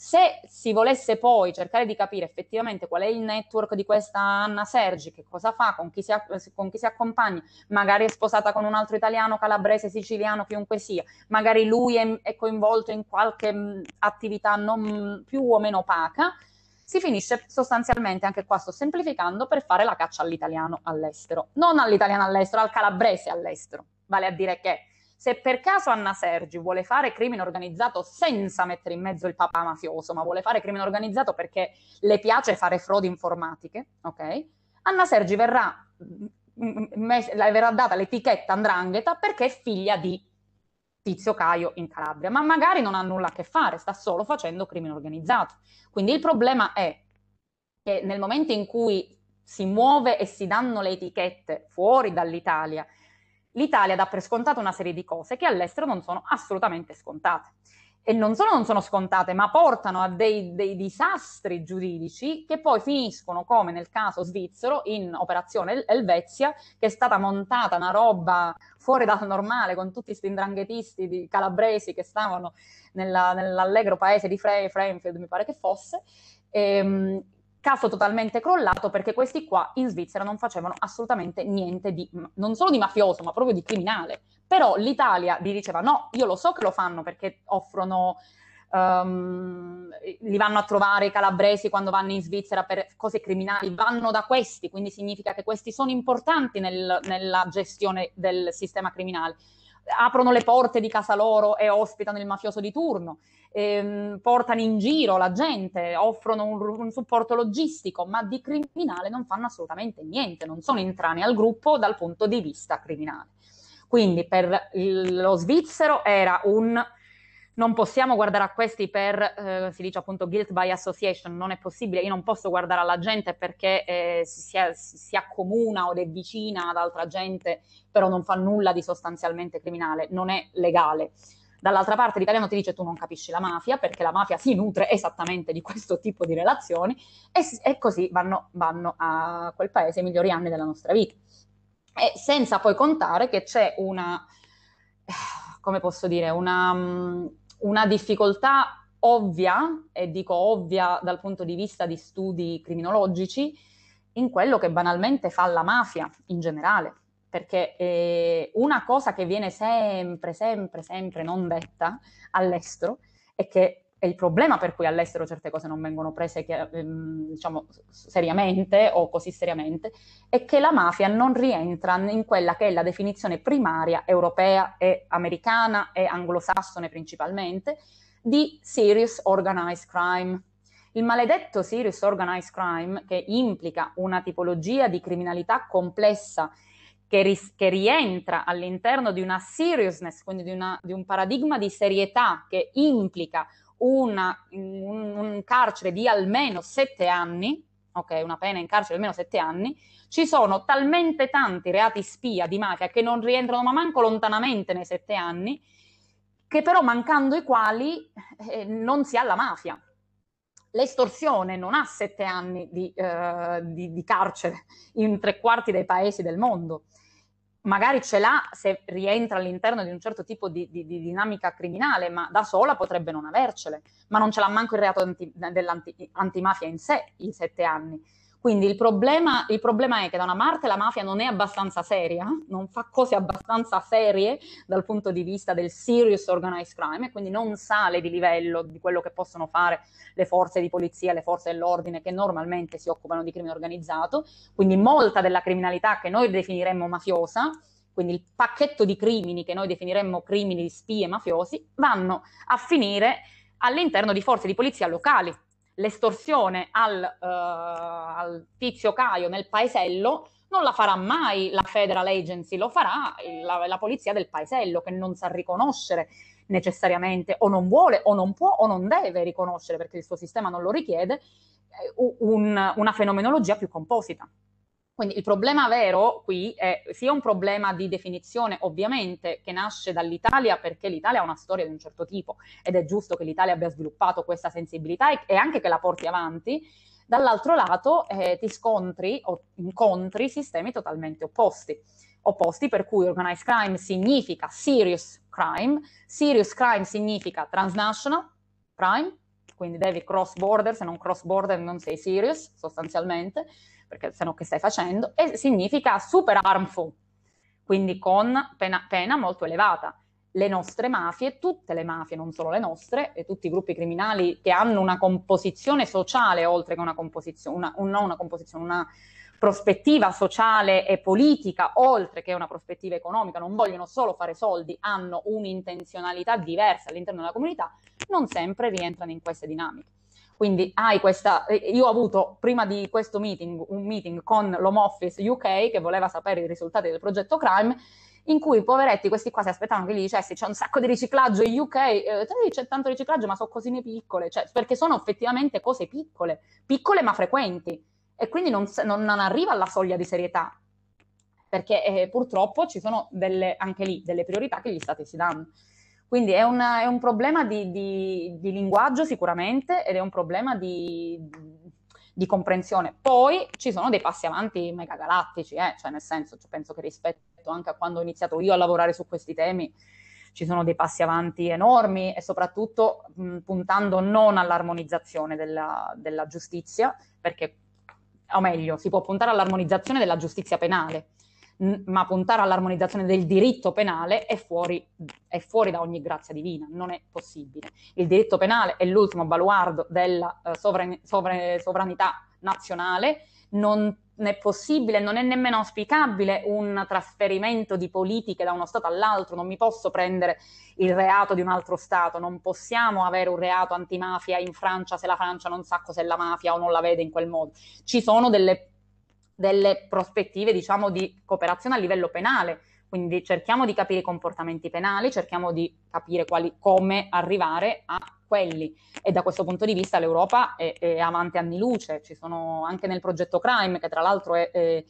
D: se si volesse poi cercare di capire effettivamente qual è il network di questa Anna Sergi, che cosa fa, con chi si, con chi si accompagna, magari è sposata con un altro italiano, calabrese, siciliano, chiunque sia, magari lui è, è coinvolto in qualche mh, attività non più o meno opaca, si finisce sostanzialmente, anche qua sto semplificando, per fare la caccia all'italiano all'estero. Non all'italiano all'estero, al calabrese all'estero. Vale a dire che se per caso Anna Sergi vuole fare crimine organizzato senza mettere in mezzo il papà mafioso, ma vuole fare crimine organizzato perché le piace fare frodi informatiche, ok? Anna Sergi verrà, le verrà data l'etichetta Andrangheta perché è figlia di Tizio Caio in Calabria, ma magari non ha nulla a che fare, sta solo facendo crimine organizzato. Quindi il problema è che nel momento in cui si muove e si danno le etichette fuori dall'Italia l'Italia dà per scontato una serie di cose che all'estero non sono assolutamente scontate. E non solo non sono scontate, ma portano a dei, dei disastri giuridici che poi finiscono, come nel caso svizzero, in operazione Elvezia, che è stata montata una roba fuori dal normale con tutti questi indranghetisti calabresi che stavano nella, nell'allegro paese di Fre- Framefield, mi pare che fosse, ehm, caso totalmente crollato perché questi qua in Svizzera non facevano assolutamente niente di, non solo di mafioso, ma proprio di criminale. Però l'Italia vi diceva no, io lo so che lo fanno perché offrono um, li vanno a trovare i calabresi quando vanno in Svizzera per cose criminali, vanno da questi, quindi significa che questi sono importanti nel, nella gestione del sistema criminale. Aprono le porte di casa loro e ospitano il mafioso di turno, ehm, portano in giro la gente, offrono un, un supporto logistico, ma di criminale non fanno assolutamente niente, non sono intranei al gruppo dal punto di vista criminale. Quindi per il, lo svizzero era un non possiamo guardare a questi per, eh, si dice appunto guilt by association, non è possibile, io non posso guardare alla gente perché eh, si, si, accomuna o è vicina ad altra gente, però non fa nulla di sostanzialmente criminale, non è legale. Dall'altra parte l'italiano ti dice tu non capisci la mafia perché la mafia si nutre esattamente di questo tipo di relazioni e, e così vanno, vanno a quel paese i migliori anni della nostra vita. E senza poi contare che c'è una, come posso dire, una mm, una difficoltà ovvia, e dico ovvia dal punto di vista di studi criminologici, in quello che banalmente fa la mafia in generale. Perché eh, una cosa che viene sempre, sempre, sempre non detta all'estero è che è il problema per cui all'estero certe cose non vengono prese ehm, diciamo, seriamente o così seriamente, è che la mafia non rientra in quella che è la definizione primaria europea e americana e anglosassone principalmente di serious organized crime. Il maledetto serious organized crime, che implica una tipologia di criminalità complessa che, ris- che, rientra all'interno di una seriousness, quindi di, una, di, un paradigma di serietà che implica una, un, un carcere di almeno sette anni, ok, una pena in carcere di almeno sette anni, ci sono talmente tanti reati spia di mafia che non rientrano ma manco lontanamente nei sette anni, che però mancando i quali eh, non si ha la mafia. L'estorsione non ha sette anni di, eh, di, di carcere in tre quarti dei paesi del mondo magari ce l'ha se rientra all'interno di un certo tipo di, di, di, dinamica criminale, ma da sola potrebbe non avercele, ma non ce l'ha manco il reato anti, dell'antimafia in sé, i sette anni. Quindi il problema, il problema, è che da una parte la mafia non è abbastanza seria, non fa cose abbastanza serie dal punto di vista del serious organized crime e quindi non sale di livello di quello che possono fare le forze di polizia, le forze dell'ordine che normalmente si occupano di crimine organizzato. Quindi molta della criminalità che noi definiremmo mafiosa, quindi il pacchetto di crimini che noi definiremmo crimini di spie mafiosi, vanno a finire all'interno di forze di polizia locali l'estorsione al, uh, al, tizio Caio nel paesello non la farà mai la Federal Agency, lo farà la, la, polizia del paesello che non sa riconoscere necessariamente o non vuole o non può o non deve riconoscere perché il suo sistema non lo richiede eh, un, una fenomenologia più composita. Quindi il problema vero qui è sia un problema di definizione, ovviamente, che nasce dall'Italia perché l'Italia ha una storia di un certo tipo ed è giusto che l'Italia abbia sviluppato questa sensibilità e, e anche che la porti avanti. Dall'altro lato eh, ti scontri o incontri sistemi totalmente opposti. Opposti per cui organized crime significa serious crime, serious crime significa transnational crime, quindi devi cross border, se non cross border non sei serious sostanzialmente perché se no che stai facendo, e significa super harmful, quindi con pena, pena molto elevata. Le nostre mafie, tutte le mafie, non solo le nostre, e tutti i gruppi criminali che hanno una composizione sociale oltre che una composizione, una, un, non una composizione, una prospettiva sociale e politica, oltre che una prospettiva economica, non vogliono solo fare soldi, hanno un'intenzionalità diversa all'interno della comunità, non sempre rientrano in queste dinamiche. Quindi hai questa, eh, io ho avuto prima di questo meeting un meeting con l'Home Office UK che voleva sapere i risultati del progetto Crime in cui poveretti, questi qua si aspettavano che gli dicessi c'è un sacco di riciclaggio in UK, eh, c'è tanto riciclaggio ma sono cosine piccole, cioè, perché sono effettivamente cose piccole, piccole ma frequenti e quindi non, non, non arriva alla soglia di serietà perché eh, purtroppo ci sono delle, anche lì delle priorità che gli stati si danno. Quindi è, una, è un problema di, di, di, linguaggio sicuramente ed è un problema di, di, comprensione. Poi ci sono dei passi avanti megagalattici, eh? cioè nel senso, cioè penso che rispetto anche a quando ho iniziato io a lavorare su questi temi, ci sono dei passi avanti enormi e soprattutto mh, puntando non all'armonizzazione della, della giustizia, perché, o meglio, si può puntare all'armonizzazione della giustizia penale, ma puntare all'armonizzazione del diritto penale è fuori, è fuori, da ogni grazia divina, non è possibile. Il diritto penale è l'ultimo baluardo della uh, sovran- sovran- sovranità nazionale, non è possibile, non è nemmeno auspicabile un trasferimento di politiche da uno Stato all'altro, non mi posso prendere il reato di un altro Stato, non possiamo avere un reato antimafia in Francia se la Francia non sa cos'è la mafia o non la vede in quel modo. Ci sono delle delle prospettive, diciamo, di cooperazione a livello penale. Quindi cerchiamo di capire i comportamenti penali, cerchiamo di capire quali, come arrivare a quelli. E da questo punto di vista l'Europa è, è avanti anni luce. Ci sono anche nel progetto Crime, che tra l'altro è, è,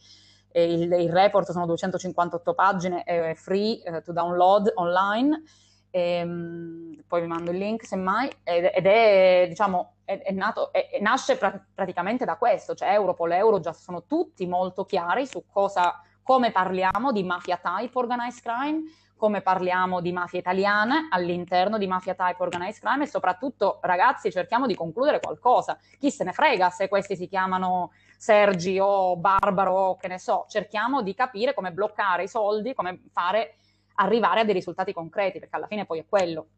D: il, il, report sono 258 pagine, è free uh, to download online. Ehm, poi vi mando il link semmai, ed, ed è, diciamo, è, è nato, è, nasce pra- praticamente da questo, cioè Europol e Eurojust sono tutti molto chiari su cosa, come parliamo di mafia type organized crime, come parliamo di mafia italiana all'interno di mafia type organized crime e soprattutto ragazzi cerchiamo di concludere qualcosa. Chi se ne frega se questi si chiamano Sergi o Barbaro o che ne so, cerchiamo di capire come bloccare i soldi, come fare arrivare a dei risultati concreti, perché alla fine poi è quello.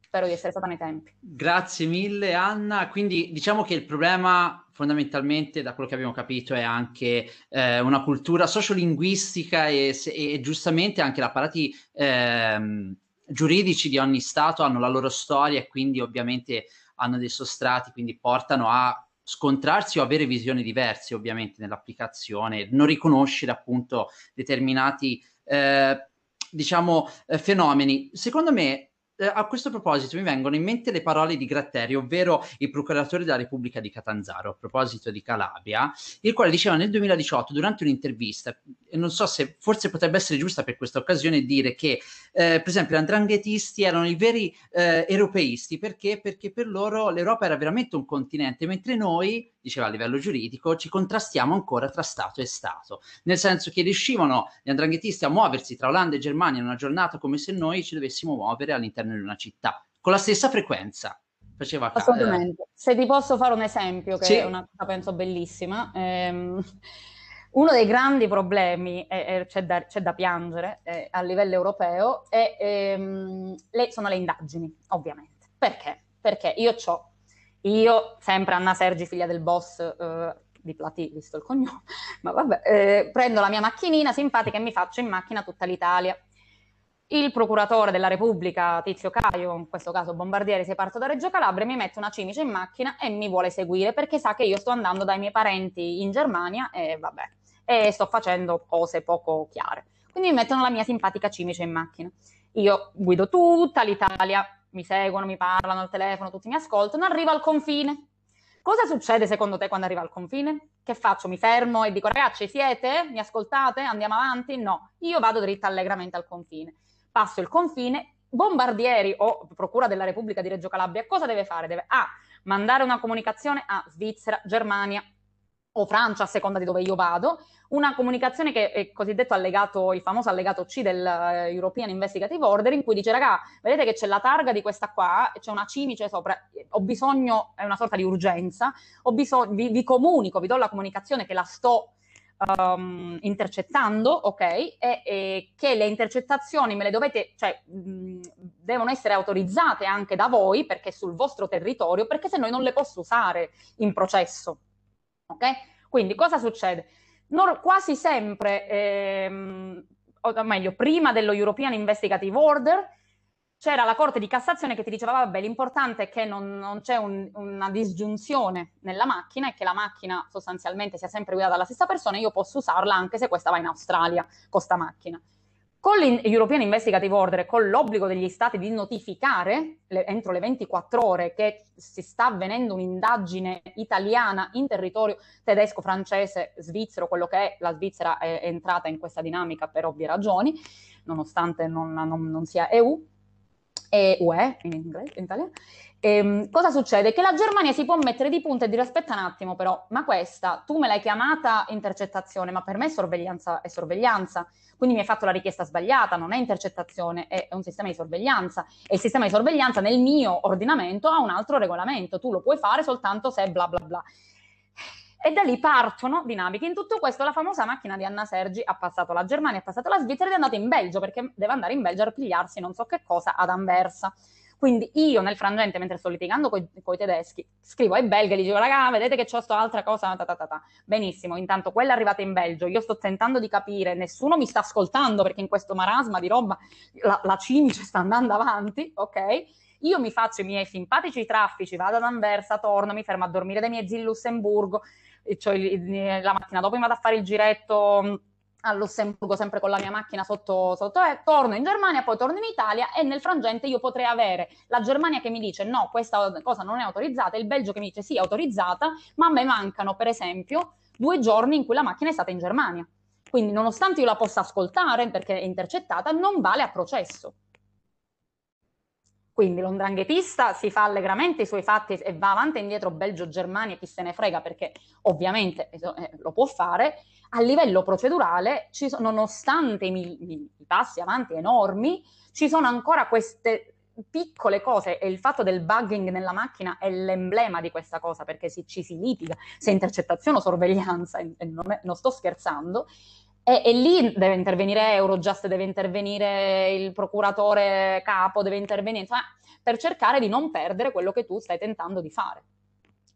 D: Spero di essere stata nei tempi.
B: Grazie mille Anna. Quindi diciamo che il problema fondamentalmente, da quello che abbiamo capito, è anche eh, una cultura sociolinguistica e, e, giustamente anche gli apparati eh, giuridici di ogni Stato hanno la loro storia e quindi ovviamente hanno dei sostrati, quindi portano a scontrarsi o avere visioni diverse ovviamente nell'applicazione, non riconoscere appunto determinati eh, diciamo eh, fenomeni. Secondo me a questo proposito mi vengono in mente le parole di Gratteri, ovvero il procuratore della Repubblica di Catanzaro, a proposito di Calabria, il quale diceva nel 2018, durante un'intervista, non so se forse potrebbe essere giusta per questa occasione dire che, eh, per esempio, gli andranghetisti erano i veri eh, europeisti, perché? Perché per loro l'Europa era veramente un continente, mentre noi, diceva a livello giuridico, ci contrastiamo ancora tra Stato e Stato, nel senso che riuscivano gli andranghetisti a muoversi tra Olanda e Germania in una giornata come se noi ci dovessimo muovere all'interno di una città, con la stessa frequenza. Faceva
D: Assolutamente. Eh. Se ti posso fare un esempio, che sì. è una cosa penso bellissima. Ehm, uno dei grandi problemi, e, e c'è, da, c'è, da, piangere eh, a livello europeo, è, ehm, le, sono le indagini, ovviamente. Perché? Perché io ho, io, sempre Anna Sergi, figlia del boss eh, di Platì, visto il cognome, ma vabbè, eh, prendo la mia macchinina simpatica e mi faccio in macchina tutta l'Italia il procuratore della Repubblica, Tizio Caio, in questo caso Bombardieri, se parto da Reggio Calabria, mi mette una cimice in macchina e mi vuole seguire perché sa che io sto andando dai miei parenti in Germania e vabbè, e sto facendo cose poco chiare. Quindi mi mettono la mia simpatica cimice in macchina. Io guido tutta l'Italia, mi seguono, mi parlano al telefono, tutti mi ascoltano, arrivo al confine. Cosa succede secondo te quando arriva al confine? Che faccio? Mi fermo e dico ragazzi siete? Mi ascoltate? Andiamo avanti? No, io vado dritta allegramente al confine passo il confine, Bombardieri o Procura della Repubblica di Reggio Calabria cosa deve fare? Deve A. mandare una comunicazione a Svizzera, Germania o Francia, a seconda di dove io vado, una comunicazione che è cosiddetto allegato, il famoso allegato C del uh, European Investigative Order, in cui dice, raga, vedete che c'è la targa di questa qua, c'è una cimice sopra, ho bisogno, è una sorta di urgenza, ho bisogno, vi, vi comunico, vi do la comunicazione che la sto um, intercettando, ok? E, e, che le intercettazioni me le dovete, cioè, mh, devono essere autorizzate anche da voi perché sul vostro territorio, perché se no non le posso usare in processo, ok? Quindi cosa succede? Non, quasi sempre, ehm, o meglio, prima dello European Investigative Order, c'era la Corte di Cassazione che ti diceva vabbè l'importante è che non, non c'è un, una disgiunzione nella macchina e che la macchina sostanzialmente sia sempre guidata dalla stessa persona io posso usarla anche se questa va in Australia con sta macchina. Con l'European Investigative Order e con l'obbligo degli stati di notificare le, entro le 24 ore che si sta avvenendo un'indagine italiana in territorio tedesco, francese, svizzero, quello che è, la Svizzera è entrata in questa dinamica per ovvie ragioni, nonostante non, non, non sia EU, e UE in, inglese, in italiano. E, ehm, cosa succede? Che la Germania si può mettere di punta e dire aspetta un attimo però, ma questa tu me l'hai chiamata intercettazione, ma per me sorveglianza è sorveglianza, quindi mi hai fatto la richiesta sbagliata, non è intercettazione, è, è un sistema di sorveglianza e il sistema di sorveglianza nel mio ordinamento ha un altro regolamento, tu lo puoi fare soltanto se bla bla bla. E da lì partono dinamiche. In tutto questo la famosa macchina di Anna Sergi ha passato la Germania, ha passato la Svizzera ed è andata in Belgio perché deve andare in Belgio a ripigliarsi non so che cosa ad Anversa. Quindi io nel frangente, mentre sto litigando con i tedeschi, scrivo ai belga e gli dico, raga, vedete che c'ho sto altra cosa, ta, ta, ta, Benissimo, intanto quella è arrivata in Belgio, io sto tentando di capire, nessuno mi sta ascoltando perché in questo marasma di roba la, la Cimice sta andando avanti, ok? Io mi faccio i miei simpatici traffici, vado ad Anversa, torno, mi fermo a dormire dai miei zii in Lussemburgo, cioè, la mattina dopo mi vado a fare il giretto a Lussemburgo sempre con la mia macchina sotto, sotto eh, torno in Germania, poi torno in Italia e nel frangente io potrei avere la Germania che mi dice no, questa cosa non è autorizzata, il Belgio che mi dice sì, è autorizzata, ma a me mancano per esempio due giorni in cui la macchina è stata in Germania. Quindi nonostante io la possa ascoltare perché è intercettata, non vale a processo. Quindi l'ondranghetista si fa allegramente i suoi fatti e va avanti e indietro Belgio-Germania, chi se ne frega perché ovviamente eh, lo può fare, a livello procedurale, sono, nonostante i, i, i passi avanti enormi, ci sono ancora queste piccole cose e il fatto del bugging nella macchina è l'emblema di questa cosa perché si, ci si litiga, se intercettazione o sorveglianza, e non, è, non sto scherzando, e, e, lì deve intervenire Eurojust, deve intervenire il procuratore capo, deve intervenire, insomma, per cercare di non perdere quello che tu stai tentando di fare.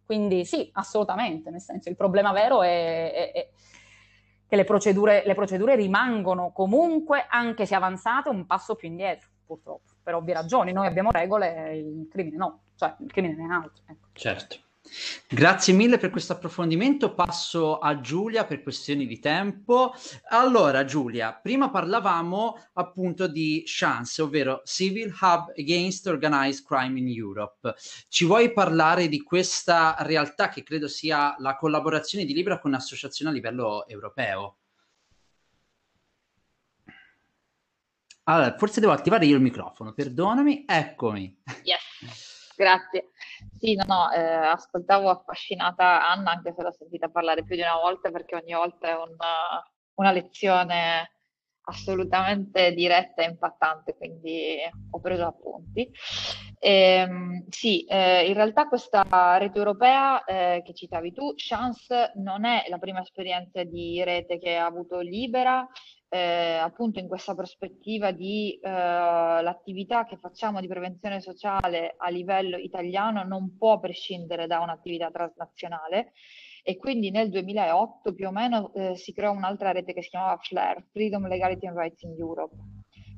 D: Quindi sì, assolutamente, nel senso il problema vero è, è, è che le procedure, le procedure rimangono comunque, anche se avanzate, un passo più indietro, purtroppo, per ovvie ragioni. Noi abbiamo regole, il crimine no, cioè il crimine ne è altro. Ecco.
B: Certo. Grazie mille per questo approfondimento. Passo a Giulia per questioni di tempo. Allora, Giulia, prima parlavamo appunto di Chance, ovvero Civil Hub Against Organized Crime in Europe. Ci vuoi parlare di questa realtà che credo sia la collaborazione di Libra con associazioni a livello europeo? Allora, forse devo attivare io il microfono, perdonami, eccomi.
E: Yes. Grazie. Sì, no, no, eh, ascoltavo affascinata Anna, anche se l'ho sentita parlare più di una volta, perché ogni volta è una, una lezione assolutamente diretta e impattante, quindi ho preso appunti. E, ehm, sì, eh, in realtà questa rete europea eh, che citavi tu, Chance, non è la prima esperienza di rete che ha avuto Libera, eh, appunto in questa prospettiva di eh, l'attività che facciamo di prevenzione sociale a livello italiano non può prescindere da un'attività transnazionale e quindi nel 2008 più o meno eh, si creò un'altra rete che si chiamava FLAIR, Freedom, Legality and Rights in Europe.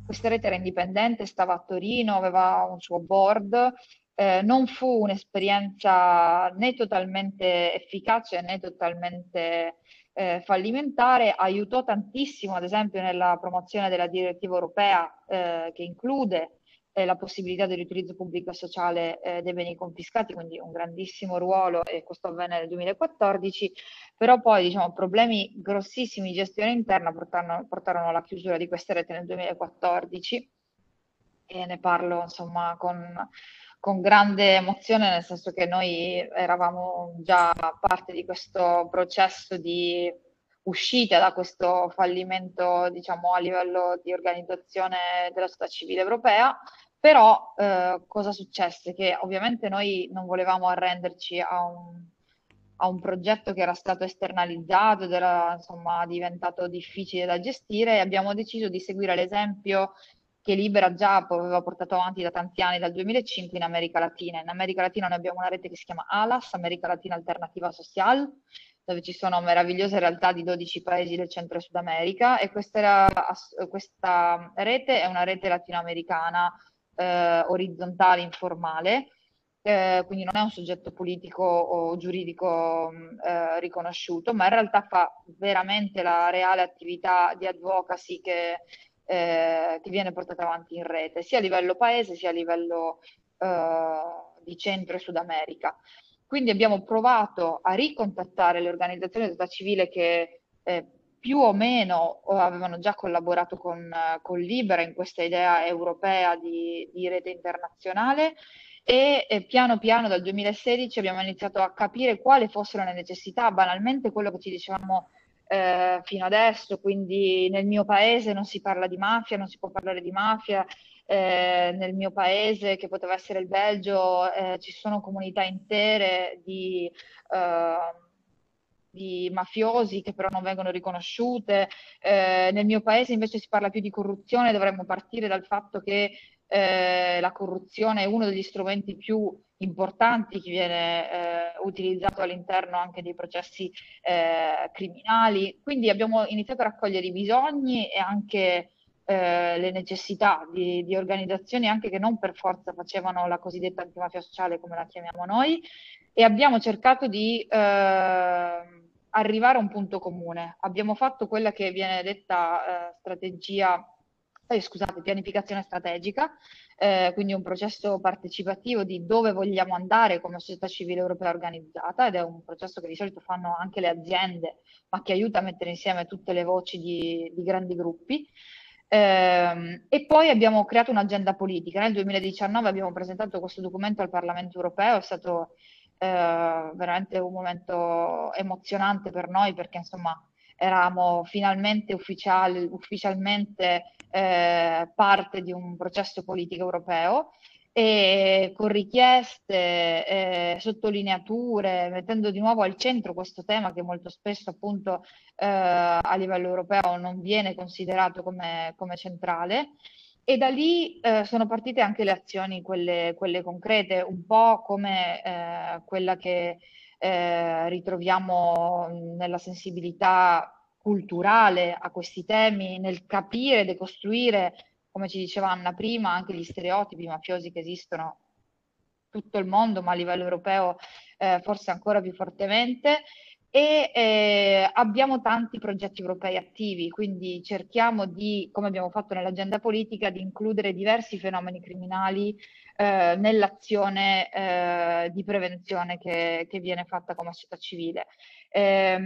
E: Questa rete era indipendente, stava a Torino, aveva un suo board, eh, non fu un'esperienza né totalmente efficace né totalmente eh, fallimentare, aiutò tantissimo ad esempio nella promozione della direttiva europea eh, che include eh, la possibilità di riutilizzo pubblico e sociale eh, dei beni confiscati, quindi un grandissimo ruolo e questo avvenne nel 2014, però poi diciamo, problemi grossissimi di gestione interna portarono, portarono alla chiusura di queste reti nel 2014 e ne parlo insomma con con grande emozione, nel senso che noi eravamo già parte di questo processo di uscita da questo fallimento, diciamo, a livello di organizzazione della società civile europea, però eh, cosa successe? Che ovviamente noi non volevamo arrenderci a un, a un progetto che era stato esternalizzato ed era insomma diventato difficile da gestire e abbiamo deciso di seguire l'esempio che Libera già aveva portato avanti da tanti anni, dal 2005 in America Latina. In America Latina noi abbiamo una rete che si chiama ALAS, America Latina Alternativa Social, dove ci sono meravigliose realtà di 12 paesi del centro e Sud America e questa, era, questa rete è una rete latinoamericana eh, orizzontale, informale, eh, quindi non è un soggetto politico o giuridico eh, riconosciuto, ma in realtà fa veramente la reale attività di advocacy che eh, che viene portata avanti in rete, sia a livello paese sia a livello eh, di Centro e Sud America. Quindi abbiamo provato a ricontattare le organizzazioni di società civile che eh, più o meno avevano già collaborato con, con Libera in questa idea europea di, di rete internazionale e, e, piano piano dal 2016 abbiamo iniziato a capire quali fossero le necessità, banalmente quello che ci dicevamo eh, fino adesso, quindi nel mio paese non si parla di mafia, non si può parlare di mafia, eh, nel mio paese, che poteva essere il Belgio, eh, ci sono comunità intere di, eh, di mafiosi che però non vengono riconosciute. Eh, nel mio paese invece si parla più di corruzione, dovremmo partire dal fatto che eh, la corruzione è uno degli strumenti più importanti che viene eh, utilizzato all'interno anche dei processi eh, criminali. Quindi abbiamo iniziato a raccogliere i bisogni e anche eh, le necessità di, di, organizzazioni anche che non per forza facevano la cosiddetta antimafia sociale come la chiamiamo noi e abbiamo cercato di eh, arrivare a un punto comune. Abbiamo fatto quella che viene detta eh, strategia eh, scusate, pianificazione strategica, eh, quindi un processo partecipativo di dove vogliamo andare come società civile europea organizzata ed è un processo che di solito fanno anche le aziende, ma che aiuta a mettere insieme tutte le voci di, di grandi gruppi. Eh, e poi abbiamo creato un'agenda politica. Nel 2019 abbiamo presentato questo documento al Parlamento europeo, è stato eh, veramente un momento emozionante per noi perché insomma eravamo finalmente ufficiali, ufficialmente eh, parte di un processo politico europeo e con richieste, eh, sottolineature, mettendo di nuovo al centro questo tema che molto spesso appunto eh, a livello europeo non viene considerato come, come centrale. E da lì eh, sono partite anche le azioni, quelle, quelle concrete, un po' come eh, quella che eh, ritroviamo nella sensibilità culturale a questi temi, nel capire, decostruire, come ci diceva Anna prima, anche gli stereotipi mafiosi che esistono tutto il mondo, ma a livello europeo eh, forse ancora più fortemente. E eh, abbiamo tanti progetti europei attivi, quindi cerchiamo di, come abbiamo fatto nell'agenda politica, di includere diversi fenomeni criminali eh, nell'azione eh, di prevenzione che, che, viene fatta come società civile. Eh,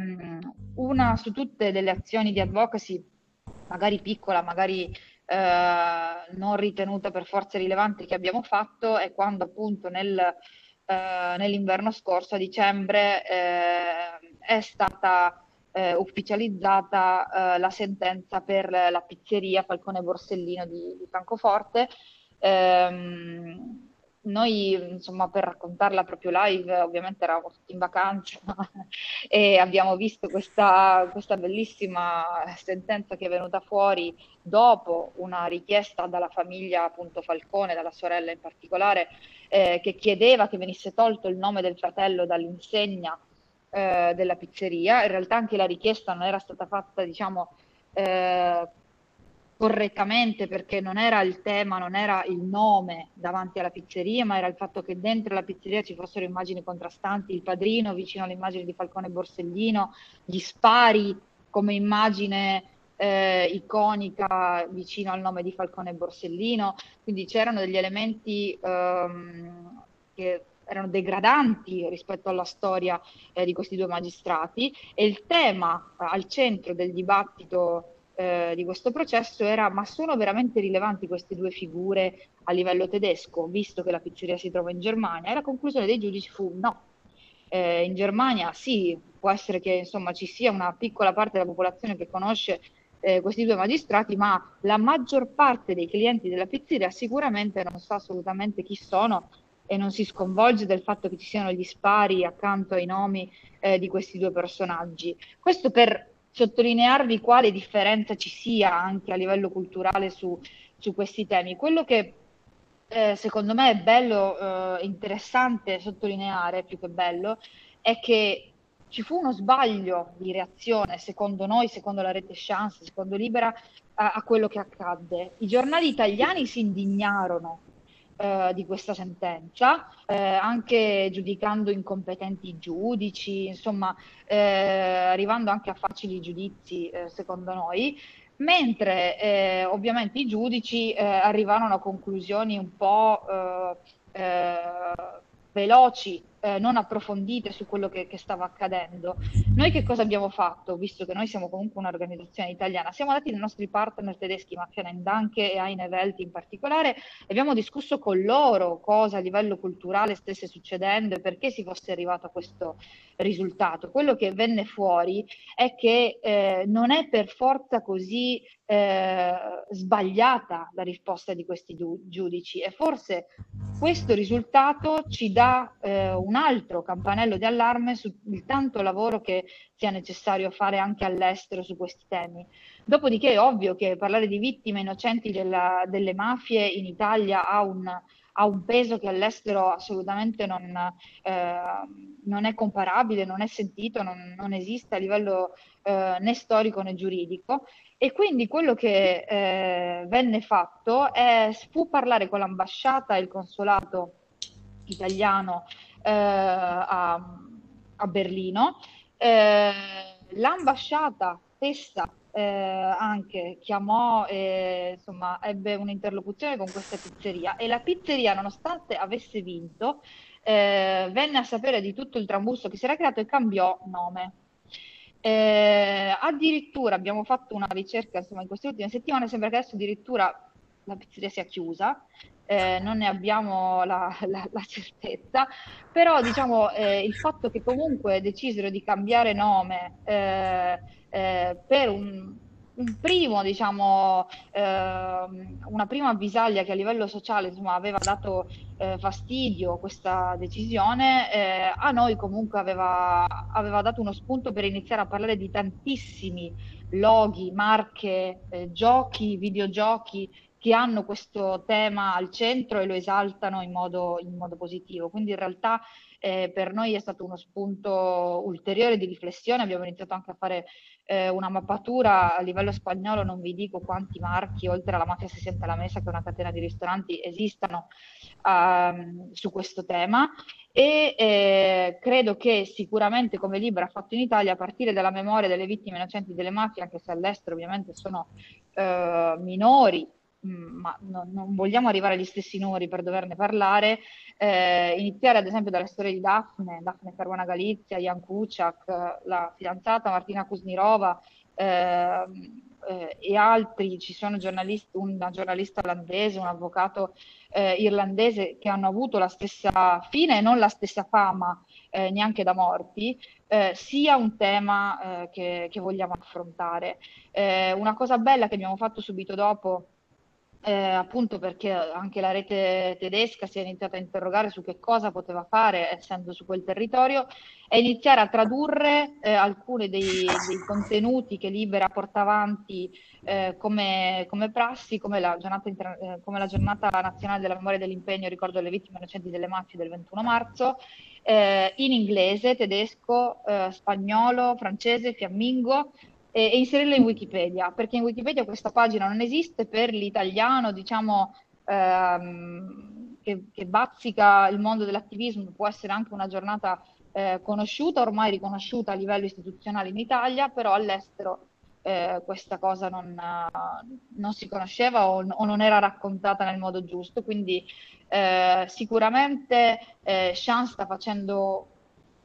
E: una su tutte delle azioni di advocacy, magari piccola, magari eh, non ritenuta per forza rilevante che abbiamo fatto, è quando appunto nel, eh, nell'inverno scorso, a dicembre, eh, è stata eh, ufficializzata eh, la sentenza per la pizzeria Falcone Borsellino di, di Francoforte, Ehm, noi, insomma, per raccontarla proprio live, ovviamente eravamo tutti in vacanza e abbiamo visto questa, questa, bellissima sentenza che è venuta fuori dopo una richiesta dalla famiglia appunto Falcone, dalla sorella in particolare, eh, che chiedeva che venisse tolto il nome del fratello dall'insegna eh, della pizzeria. In realtà anche la richiesta non era stata fatta, diciamo, eh, correttamente perché non era il tema, non era il nome davanti alla pizzeria, ma era il fatto che dentro la pizzeria ci fossero immagini contrastanti, il padrino vicino all'immagine di Falcone Borsellino, gli spari come immagine eh, iconica vicino al nome di Falcone Borsellino, quindi c'erano degli elementi ehm, che erano degradanti rispetto alla storia eh, di questi due magistrati e il tema al centro del dibattito eh, di questo processo era ma sono veramente rilevanti queste due figure a livello tedesco, visto che la pizzeria si trova in Germania? E la conclusione dei giudici fu no. Eh, in Germania sì, può essere che insomma, ci sia una piccola parte della popolazione che conosce eh, questi due magistrati, ma la maggior parte dei clienti della pizzeria sicuramente non sa assolutamente chi sono e non si sconvolge del fatto che ci siano gli spari accanto ai nomi eh, di questi due personaggi. Questo per sottolinearvi quale differenza ci sia anche a livello culturale su, su questi temi. Quello che eh, secondo me è bello, eh, interessante sottolineare, più che bello, è che ci fu uno sbaglio di reazione, secondo noi, secondo la rete Chance, secondo Libera, a, a quello che accadde. I giornali italiani si indignarono eh, di questa sentenza, eh, anche giudicando incompetenti i giudici, insomma, eh, arrivando anche a facili giudizi, eh, secondo noi, mentre eh, ovviamente i giudici arrivarono a conclusioni un po' veloci eh, non approfondite su quello che, che, stava accadendo. Noi che cosa abbiamo fatto, visto che noi siamo comunque un'organizzazione italiana? Siamo andati dai nostri partner tedeschi, Mafia Nendanke e Eine Welt in particolare, e abbiamo discusso con loro cosa a livello culturale stesse succedendo e perché si fosse arrivato a questo risultato. Quello che venne fuori è che eh, non è per forza così eh, sbagliata la risposta di questi giudici e forse questo risultato ci dà eh, un altro campanello di allarme sul tanto lavoro che sia necessario fare anche all'estero su questi temi. Dopodiché è ovvio che parlare di vittime innocenti della, delle mafie in Italia ha un, ha un peso che all'estero assolutamente non, eh, non, è comparabile, non è sentito, non, non esiste a livello eh, né storico né giuridico. E quindi quello che eh, venne fatto è, fu parlare con l'ambasciata e il consolato italiano a, a, Berlino. Eh, l'ambasciata stessa eh, anche chiamò, eh, insomma, ebbe un'interlocuzione con questa pizzeria e la pizzeria, nonostante avesse vinto, eh, venne a sapere di tutto il trambusto che si era creato e cambiò nome. Eh, addirittura abbiamo fatto una ricerca insomma, in queste ultime settimane, sembra che adesso addirittura la pizzeria sia chiusa, eh, non ne abbiamo la, la, la certezza, però diciamo eh, il fatto che comunque decisero di cambiare nome eh, eh, per un, un primo, diciamo, eh, una prima avvisaglia che a livello sociale insomma, aveva dato eh, fastidio questa decisione, eh, a noi comunque aveva, aveva, dato uno spunto per iniziare a parlare di tantissimi loghi, marche, eh, giochi, videogiochi che hanno questo tema al centro e lo esaltano in modo, in modo positivo. Quindi in realtà eh, per noi è stato uno spunto ulteriore di riflessione, abbiamo iniziato anche a fare eh, una mappatura a livello spagnolo, non vi dico quanti marchi, oltre alla Mafia 60 alla Mesa, che è una catena di ristoranti, esistano uh, su questo tema. E eh, credo che sicuramente come Libra ha fatto in Italia, a partire dalla memoria delle vittime innocenti delle mafie, anche se all'estero ovviamente sono uh, minori, ma non, non, vogliamo arrivare agli stessi numeri per doverne parlare, eh, iniziare ad esempio dalla storia di Daphne, Daphne Caruana Galizia, Jan Kuciak, la fidanzata Martina Kusnirova eh, eh, e altri, ci sono giornalisti, una giornalista olandese, un avvocato eh, irlandese che hanno avuto la stessa fine e non la stessa fama eh, neanche da morti, eh, sia un tema che, che, vogliamo affrontare. una cosa bella che abbiamo fatto subito dopo eh, appunto perché anche la rete tedesca si è iniziata a interrogare su che cosa poteva fare essendo su quel territorio e iniziare a tradurre eh, alcuni dei, dei, contenuti che Libera porta avanti eh, come, come, prassi, come la, giornata inter- eh, come la, giornata nazionale della memoria dell'impegno, ricordo le vittime innocenti delle mafie del 21 marzo, eh, in inglese, tedesco, eh, spagnolo, francese, fiammingo, e, e inserirla in Wikipedia, perché in Wikipedia questa pagina non esiste per l'italiano, diciamo, ehm, che, che, bazzica il mondo dell'attivismo, può essere anche una giornata eh, conosciuta, ormai riconosciuta a livello istituzionale in Italia, però all'estero eh, questa cosa non, non, si conosceva o, o, non era raccontata nel modo giusto. Quindi eh, sicuramente eh, Shan sta facendo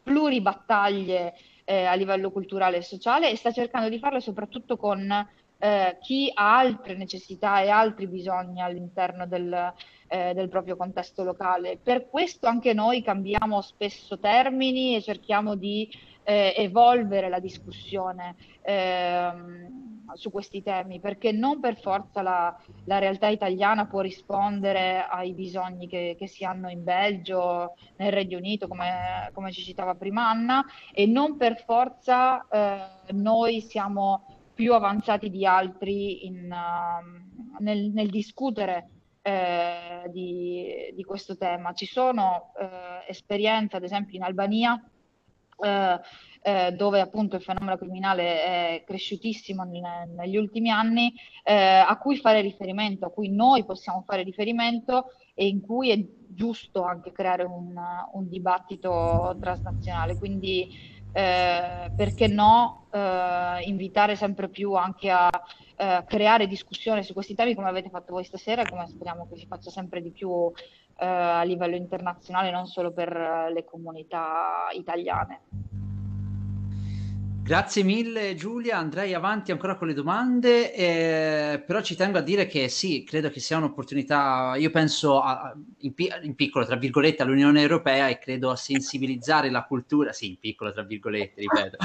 E: pluribattaglie eh, a livello culturale e sociale e sta cercando di farlo soprattutto con eh, chi ha altre necessità e altri bisogni all'interno del, eh, del, proprio contesto locale. Per questo anche noi cambiamo spesso termini e cerchiamo di eh, evolvere la discussione ehm, su questi temi, perché non per forza la, la, realtà italiana può rispondere ai bisogni che, che, si hanno in Belgio, nel Regno Unito, come, come ci citava prima Anna, e non per forza eh, noi siamo più avanzati di altri in, uh, nel, nel, discutere eh, di, di, questo tema. Ci sono eh, esperienze, ad esempio in Albania, eh, eh, dove appunto il fenomeno criminale è cresciutissimo ne, negli ultimi anni, eh, a cui fare riferimento, a cui noi possiamo fare riferimento e in cui è giusto anche creare un, un dibattito transnazionale. Quindi eh, perché no eh, invitare sempre più anche a eh, creare discussione su questi temi come avete fatto voi stasera e come speriamo che si faccia sempre di più eh, a livello internazionale, non solo per le comunità italiane.
B: Grazie mille Giulia, andrei avanti ancora con le domande, eh, però ci tengo a dire che sì, credo che sia un'opportunità, io penso a, in, in, piccolo, tra virgolette, all'Unione Europea e credo a sensibilizzare la cultura, sì, in piccolo, tra virgolette, ripeto,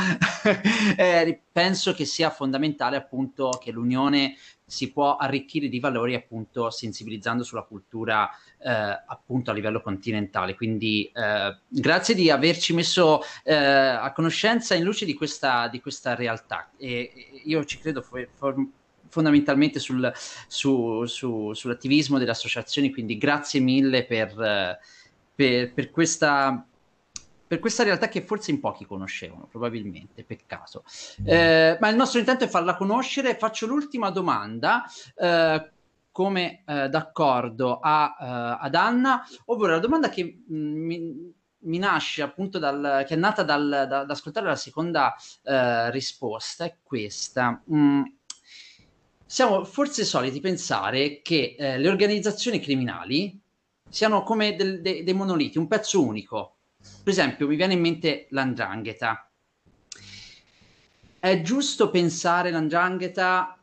B: eh, penso che sia fondamentale appunto che l'Unione si può arricchire di valori appunto sensibilizzando sulla cultura eh, appunto a livello continentale. Quindi eh, grazie di averci messo eh, a conoscenza in luce di questa, di questa realtà e io ci credo for- for- fondamentalmente sul, su, su, sull'attivismo delle associazioni, quindi grazie mille per, per, per questa per questa realtà che forse in pochi conoscevano, probabilmente, peccato. Eh, ma il nostro intento è farla conoscere. Faccio l'ultima domanda. Come eh, d'accordo a, uh, ad Anna, ovvero la domanda che mh, mm, mi, mi, nasce appunto dal, che è nata dal, da, da ascoltare la seconda uh, risposta è questa. Mm, siamo forse soliti pensare che eh, le organizzazioni criminali siano come del, de, dei monoliti, un pezzo unico, per esempio, mi viene in mente l'andrangheta. È giusto pensare l'andrangheta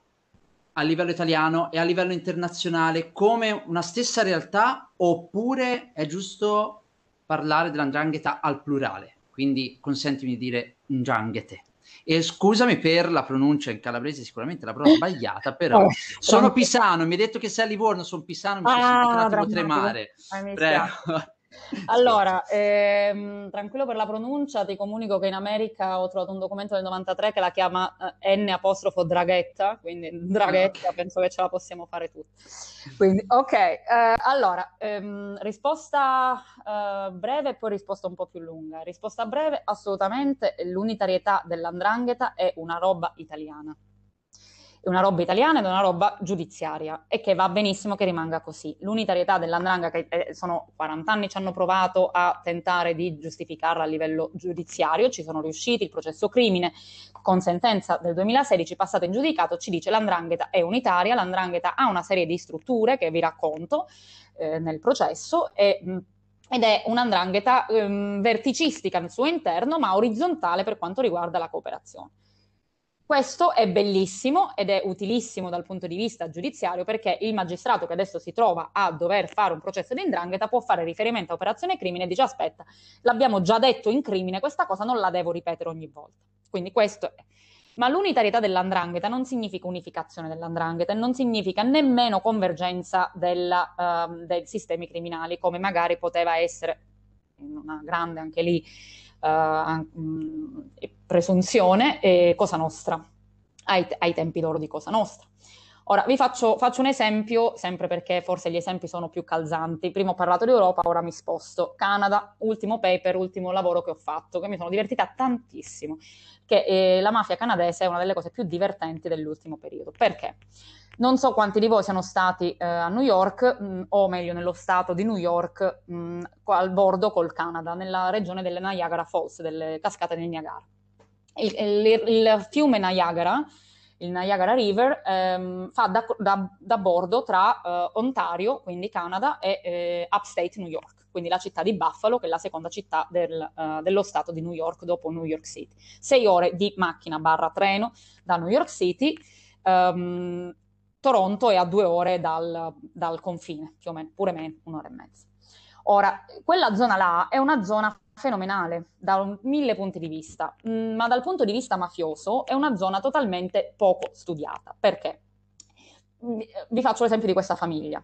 B: a livello italiano e a livello internazionale come una stessa realtà oppure è giusto parlare dell'andrangheta al plurale? Quindi consentimi di dire ndranghete. E scusami per la pronuncia in calabrese, sicuramente l'avrò sbagliata, però oh, sono pisano, mi hai detto che sei a Livorno, sono pisano, mi ah, sono sentito tremare. Prego.
D: Allora, ehm, tranquillo per la pronuncia, ti comunico che in America ho trovato un documento del 93 che la chiama eh, N apostrofo draghetta, quindi draghetta penso che ce la possiamo fare tutti. Quindi, ok, eh, allora, ehm, risposta eh, breve e poi risposta un po' più lunga. Risposta breve, assolutamente l'unitarietà dell'andrangheta è una roba italiana è una roba italiana ed è una roba giudiziaria e che va benissimo che rimanga così. L'unitarietà dell'andranga, che eh, sono 40 anni ci hanno provato a tentare di giustificarla a livello giudiziario, ci sono riusciti, il processo crimine con sentenza del 2016 passato in giudicato ci dice l'andrangheta è unitaria, l'andrangheta ha una serie di strutture che vi racconto eh, nel processo e ed è un'andrangheta ehm, verticistica nel suo interno, ma orizzontale per quanto riguarda la cooperazione. Questo è bellissimo ed è utilissimo dal punto di vista giudiziario perché il magistrato che adesso si trova a dover fare un processo di indrangheta può fare riferimento a operazione crimine e dice aspetta, l'abbiamo già detto in crimine, questa cosa non la devo ripetere ogni volta. Quindi questo è. Ma l'unitarietà dell'andrangheta non significa unificazione dell'andrangheta e non significa nemmeno convergenza della, uh, dei sistemi criminali come magari poteva essere in una grande anche lì uh, presunzione e Cosa Nostra, ai, ai, tempi loro di Cosa Nostra. Ora vi faccio, faccio, un esempio, sempre perché forse gli esempi sono più calzanti. Prima ho parlato di Europa, ora mi sposto. Canada, ultimo paper, ultimo lavoro che ho fatto, che mi sono divertita tantissimo, che eh, la mafia canadese è una delle cose più divertenti dell'ultimo periodo. Perché? Non so quanti di voi siano stati eh, a New York, mh, mm, o meglio nello stato di New York, mh, mm, al bordo col Canada, nella regione delle Niagara Falls, delle cascate del Niagara. Il, il, il fiume Niagara, il Niagara River, ehm, fa da, da, da, bordo tra eh, Ontario, quindi Canada, e eh, Upstate New York, quindi la città di Buffalo, che è la seconda città del, uh, dello stato di New York dopo New York City. Sei ore di macchina barra treno da New York City. Um, Toronto è a due ore dal, dal confine, più o meno, pure meno, un'ora e mezza. Ora, quella zona là è una zona fenomenale da mille punti di vista, mm, ma dal punto di vista mafioso è una zona totalmente poco studiata. Perché? Vi faccio l'esempio di questa famiglia.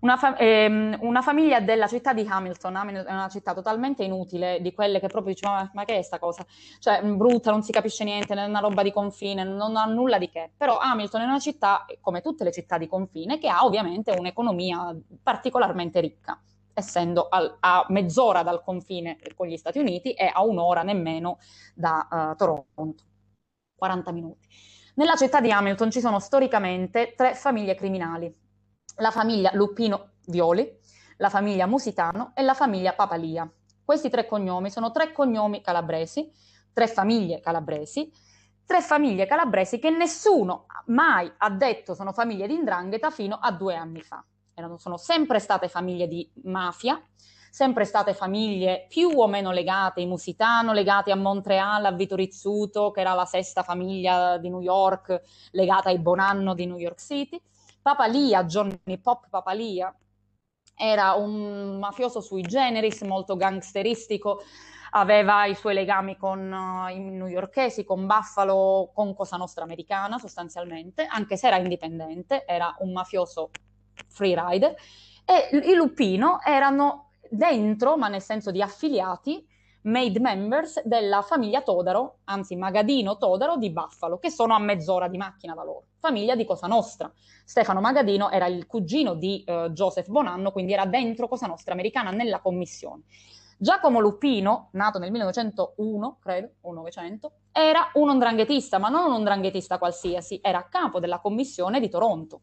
D: Una, fa- ehm, una, famiglia della città di Hamilton, Hamilton è una città totalmente inutile, di quelle che proprio dicono, ma, ma che è sta cosa? Cioè, brutta, non si capisce niente, è una roba di confine, non ha nulla di che. Però Hamilton è una città, come tutte le città di confine, che ha ovviamente un'economia particolarmente ricca, essendo al, a mezz'ora dal confine con gli Stati Uniti e a un'ora nemmeno da uh, Toronto, 40 minuti. Nella città di Hamilton ci sono storicamente tre famiglie criminali, la famiglia Lupino Violi, la famiglia Musitano e la famiglia Papalia. Questi tre cognomi sono tre cognomi calabresi, tre famiglie calabresi, tre famiglie calabresi che nessuno mai ha detto sono famiglie di indrangheta fino a due anni fa. Erano, sono sempre state famiglie di mafia, sempre state famiglie più o meno legate, i Musitano legati a Montreal, a Vito Rizzuto, che era la sesta famiglia di New York, legata ai Bonanno di New York City, Papalia, Johnny Pop Papalia, era un mafioso sui generis, molto gangsteristico, aveva i suoi legami con uh, i newyorkesi, con Buffalo, con Cosa Nostra americana sostanzialmente, anche se era indipendente, era un mafioso freerider, e i Lupino erano dentro, ma nel senso di affiliati, made members della famiglia Todaro, anzi Magadino Todaro di Buffalo, che sono a mezz'ora di macchina da loro. Famiglia di Cosa Nostra. Stefano Magadino era il cugino di uh, Joseph Bonanno, quindi era dentro Cosa Nostra americana nella commissione. Giacomo Lupino, nato nel 1901, credo, o 900, era un ondranghetista, ma non un ondranghetista qualsiasi, era capo della commissione di Toronto.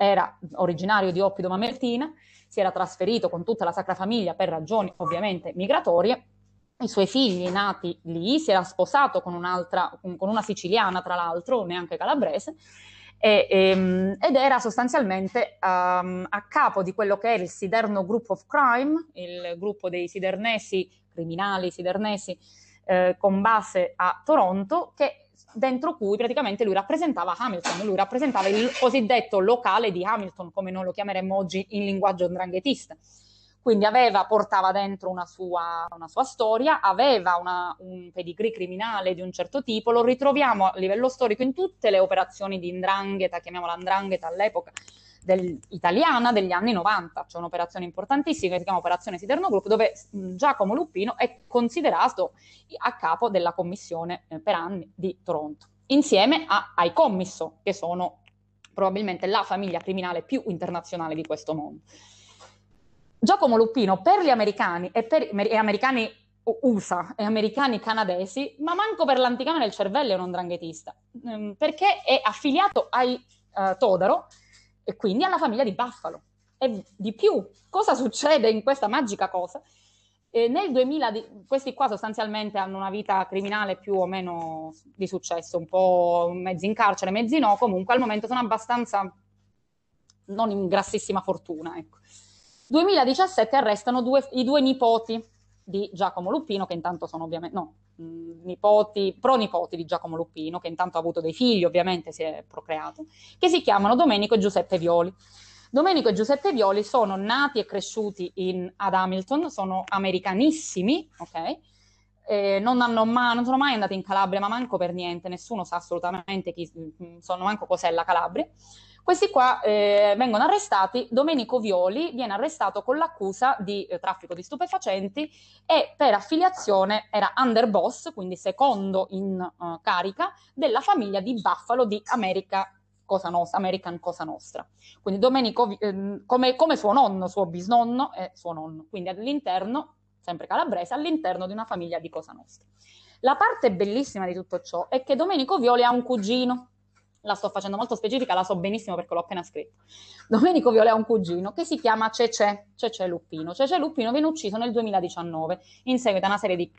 D: Era originario di Oppido Mamertina, si era trasferito con tutta la Sacra Famiglia per ragioni ovviamente migratorie. I suoi figli nati lì, si era sposato con un'altra, con una siciliana tra l'altro, neanche calabrese, e, e, ehm, ed era sostanzialmente um, a capo di quello che era il Siderno Group of Crime, il gruppo dei sidernesi, criminali sidernesi, eh, con base a Toronto, che, dentro cui praticamente lui rappresentava Hamilton, lui rappresentava il cosiddetto locale di Hamilton, come noi lo chiameremmo oggi in linguaggio dranghetista quindi aveva, portava dentro una sua, una sua storia, aveva una, un pedigree criminale di un certo tipo, lo ritroviamo a livello storico in tutte le operazioni di indrangheta, chiamiamola indrangheta all'epoca, del, italiana degli anni 90. C'è un'operazione importantissima che si chiama Operazione Siderno Group, dove Giacomo Lupino è considerato a capo della commissione eh, per anni di Toronto, insieme a, ai commisso, che sono probabilmente la famiglia criminale più internazionale di questo mondo. Giacomo Lupino per gli americani e per gli americani USA e americani canadesi, ma manco per l'anticamera del cervello è un dranghetista, ehm, perché è affiliato ai uh, Todaro e quindi alla famiglia di Buffalo. E di più, cosa succede in questa magica cosa? E nel 2000, di, questi qua sostanzialmente hanno una vita criminale più o meno di successo, un po' mezzi in carcere, mezzi no, comunque al momento sono abbastanza non in grassissima fortuna, ecco. 2017 arrestano due, i due nipoti di Giacomo Lupino, che intanto sono ovviamente, no, nipoti, pronipoti di Giacomo Lupino, che intanto ha avuto dei figli, ovviamente si è procreato, che si chiamano Domenico e Giuseppe Violi. Domenico e Giuseppe Violi sono nati e cresciuti in, ad Hamilton, sono americanissimi, ok? Eh, non, ma- non, sono mai andati in Calabria, ma manco per niente, nessuno sa assolutamente chi sono, manco cos'è la Calabria. Questi qua eh, vengono arrestati, Domenico Violi viene arrestato con l'accusa di eh, traffico di stupefacenti e per affiliazione era underboss, quindi secondo in uh, carica, della famiglia di Buffalo di America Cosa Nostra, American Cosa Nostra. Quindi Domenico, eh, come, come, suo nonno, suo bisnonno e suo nonno, quindi all'interno, sempre calabrese, all'interno di una famiglia di Cosa Nostra. La parte bellissima di tutto ciò è che Domenico Violi ha un cugino, la sto facendo molto specifica, la so benissimo perché l'ho appena scritto. Domenico Viola ha un cugino che si chiama Cece, Cece Luppino. Cece Luppino viene ucciso nel 2019 in seguito a una serie di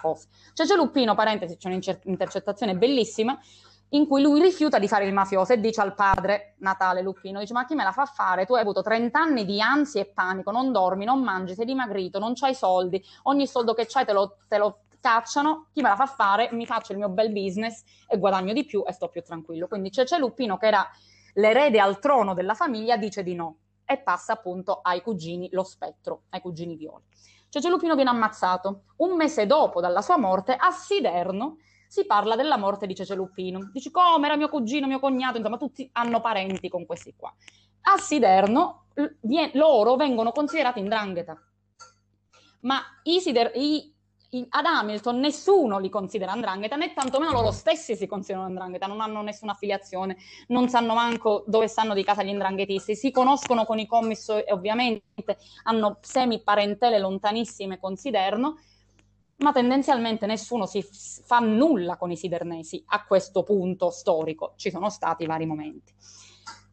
D: cose. Cece Luppino, parentesi, c'è un'intercettazione bellissima in cui lui rifiuta di fare il mafioso e dice al padre Natale Luppino, dice ma chi me la fa fare? Tu hai avuto 30 anni di ansia e panico, non dormi, non mangi, sei dimagrito, non c'hai soldi, ogni soldo che c'hai te lo, te lo cacciano, chi me la fa fare, mi faccio il mio bel business e guadagno di più e sto più tranquillo. Quindi Cece Luppino, che era l'erede al trono della famiglia, dice di no e passa appunto ai cugini lo spettro, ai cugini violi. Cece Lupino viene ammazzato. Un mese dopo dalla sua morte, a Siderno si parla della morte di Cece Lupino. Dici come era mio cugino, mio cognato, insomma tutti hanno parenti con questi qua. A Siderno vien- loro vengono considerati in drangheta. Ma i, sider- i ad Hamilton nessuno li considera andrangheta, né tantomeno loro stessi si considerano andrangheta, non hanno nessuna affiliazione, non sanno manco dove stanno di casa gli indranghetisti, si conoscono con i commisso e ovviamente hanno semi parentele lontanissime, considerano, ma tendenzialmente nessuno si fa nulla con i sidernesi a questo punto storico, ci sono stati vari momenti.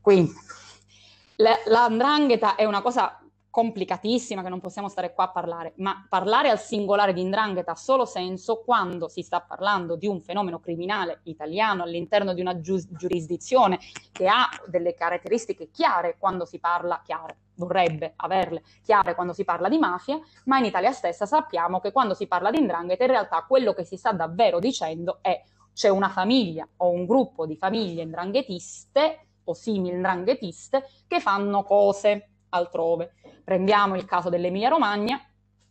D: Quindi l'andrangheta è una cosa complicatissima che non possiamo stare qua a parlare, ma parlare al singolare di indrangheta ha solo senso quando si sta parlando di un fenomeno criminale italiano all'interno di una giu- giurisdizione che ha delle caratteristiche chiare quando si parla, chiare, vorrebbe averle chiare quando si parla di mafia, ma in Italia stessa sappiamo che quando si parla di indrangheta in realtà quello che si sta davvero dicendo è c'è una famiglia o un gruppo di famiglie indranghetiste o simili indranghetiste che fanno cose altrove. Prendiamo il caso dell'Emilia Romagna,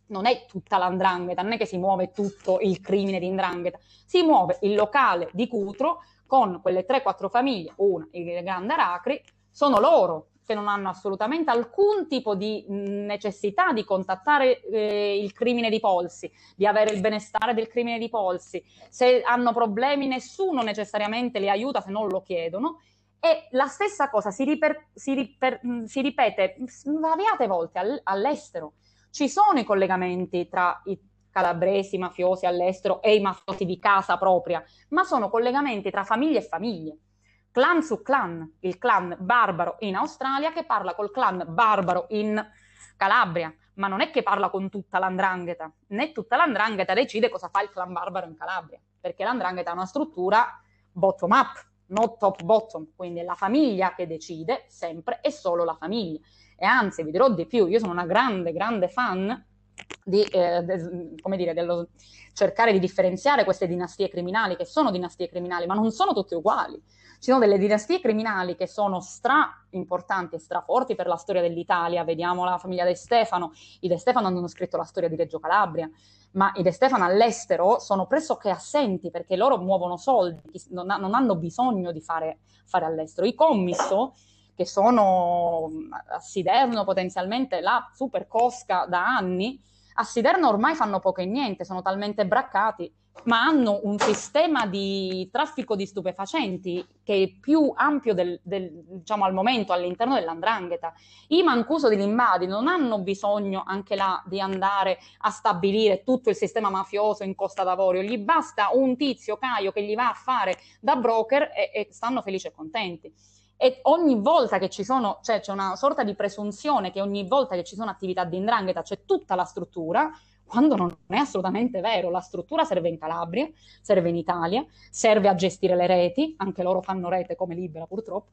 D: non è tutta l'andrangheta, non è che si muove tutto il crimine di indrangheta, si muove il locale di Cutro con quelle 3-4 famiglie, una, il Grande Aracri, sono loro che non hanno assolutamente alcun tipo di necessità di contattare eh, il crimine di polsi, di avere il benestare del crimine di polsi. Se hanno problemi nessuno necessariamente li aiuta se non lo chiedono. E la stessa cosa si, riper- si, riper- si ripete svariate volte all- all'estero. Ci sono i collegamenti tra i calabresi mafiosi all'estero e i mafiosi di casa propria, ma sono collegamenti tra famiglie e famiglie clan su clan, il clan barbaro in Australia che parla col clan barbaro in Calabria, ma non è che parla con tutta l'andrangheta, né tutta l'andrangheta decide cosa fa il clan barbaro in Calabria, perché l'andrangheta è una struttura bottom up, non top bottom, quindi è la famiglia che decide sempre e solo la famiglia. E anzi, vi dirò di più, io sono una grande, grande fan di, eh, de, come dire, dello cercare di differenziare queste dinastie criminali, che sono dinastie criminali, ma non sono tutte uguali. Ci sono delle dinastie criminali che sono stra importanti e straforti per la storia dell'Italia. Vediamo la famiglia De Stefano. I De Stefano hanno scritto la storia di Reggio Calabria, ma i De Stefano all'estero sono pressoché assenti perché loro muovono soldi, non, ha, non hanno bisogno di fare, fare all'estero. I commisso che sono a Siderno potenzialmente la super cosca da anni, a Siderno ormai fanno poco e niente, sono talmente braccati, ma hanno un sistema di traffico di stupefacenti che è più ampio del, del, diciamo, al momento all'interno dell'andrangheta. I Mancuso di Limbadi non hanno bisogno anche là di andare a stabilire tutto il sistema mafioso in Costa d'Avorio, gli basta un tizio Caio che gli va a fare da broker e, e stanno felici e contenti e ogni volta che ci sono, cioè c'è una sorta di presunzione che ogni volta che ci sono attività di indrangheta c'è tutta la struttura, quando non è assolutamente vero. La struttura serve in Calabria, serve in Italia, serve a gestire le reti, anche loro fanno rete come libera purtroppo,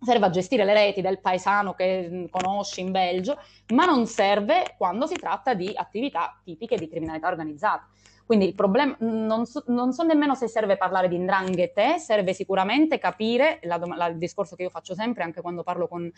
D: serve a gestire le reti del paesano che conosci in Belgio, ma non serve quando si tratta di attività tipiche di criminalità organizzata. Quindi il problema, non so, non so nemmeno se serve parlare di indranghete, serve sicuramente capire, la, la, il discorso che io faccio sempre anche quando parlo con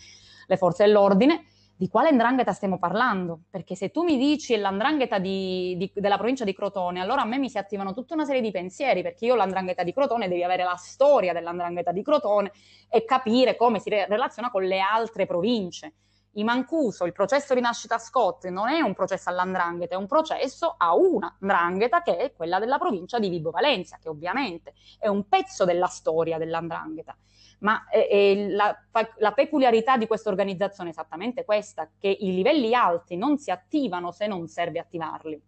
D: le forze dell'ordine, di quale ndrangheta stiamo parlando? Perché se tu mi dici l'andrangheta di, di, della provincia di Crotone, allora a me mi si attivano tutta una serie di pensieri, perché io l'andrangheta di Crotone devi avere la storia dell'andrangheta di Crotone e capire come si re- relaziona con le altre province. I Mancuso, il processo di nascita Scott non è un processo all'andrangheta, è un processo a una ndrangheta che è quella della provincia di Vibo Valencia, che ovviamente è un pezzo della storia dell'andrangheta. Ma eh, eh, la, la, peculiarità di questa organizzazione è esattamente questa, che i livelli alti non si attivano se non serve attivarli.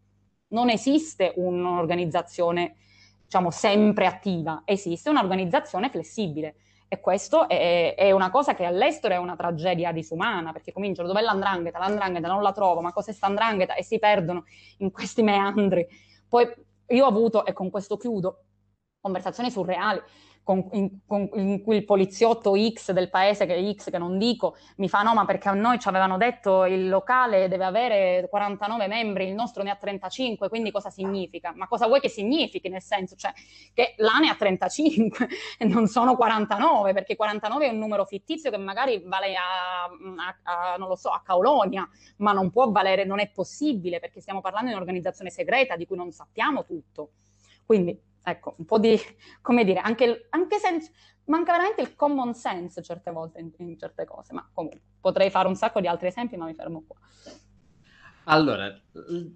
D: Non esiste un'organizzazione, diciamo, sempre attiva, esiste un'organizzazione flessibile e questo è, è, una cosa che all'estero è una tragedia disumana, perché cominciano dov'è l'andrangheta? L'andrangheta non la trovo, ma cos'è sta andrangheta? E si perdono in questi meandri. Poi io ho avuto, e con questo chiudo, conversazioni surreali con, in, con, in, cui il poliziotto X del paese, che X che non dico, mi fa no, ma perché a noi ci avevano detto il locale deve avere 49 membri, il nostro ne ha 35, quindi cosa significa? Ma cosa vuoi che significhi? Nel senso, cioè, che là ne ha 35 e non sono 49, perché 49 è un numero fittizio che magari vale a, a, a non lo so, a Caulonia, ma non può valere, non è possibile, perché stiamo parlando di un'organizzazione segreta di cui non sappiamo tutto. Quindi ecco, un po' di, come dire, anche, anche senso, manca veramente il common sense certe volte in, in, certe cose, ma comunque potrei fare un sacco di altri esempi, ma mi fermo qua.
B: Allora,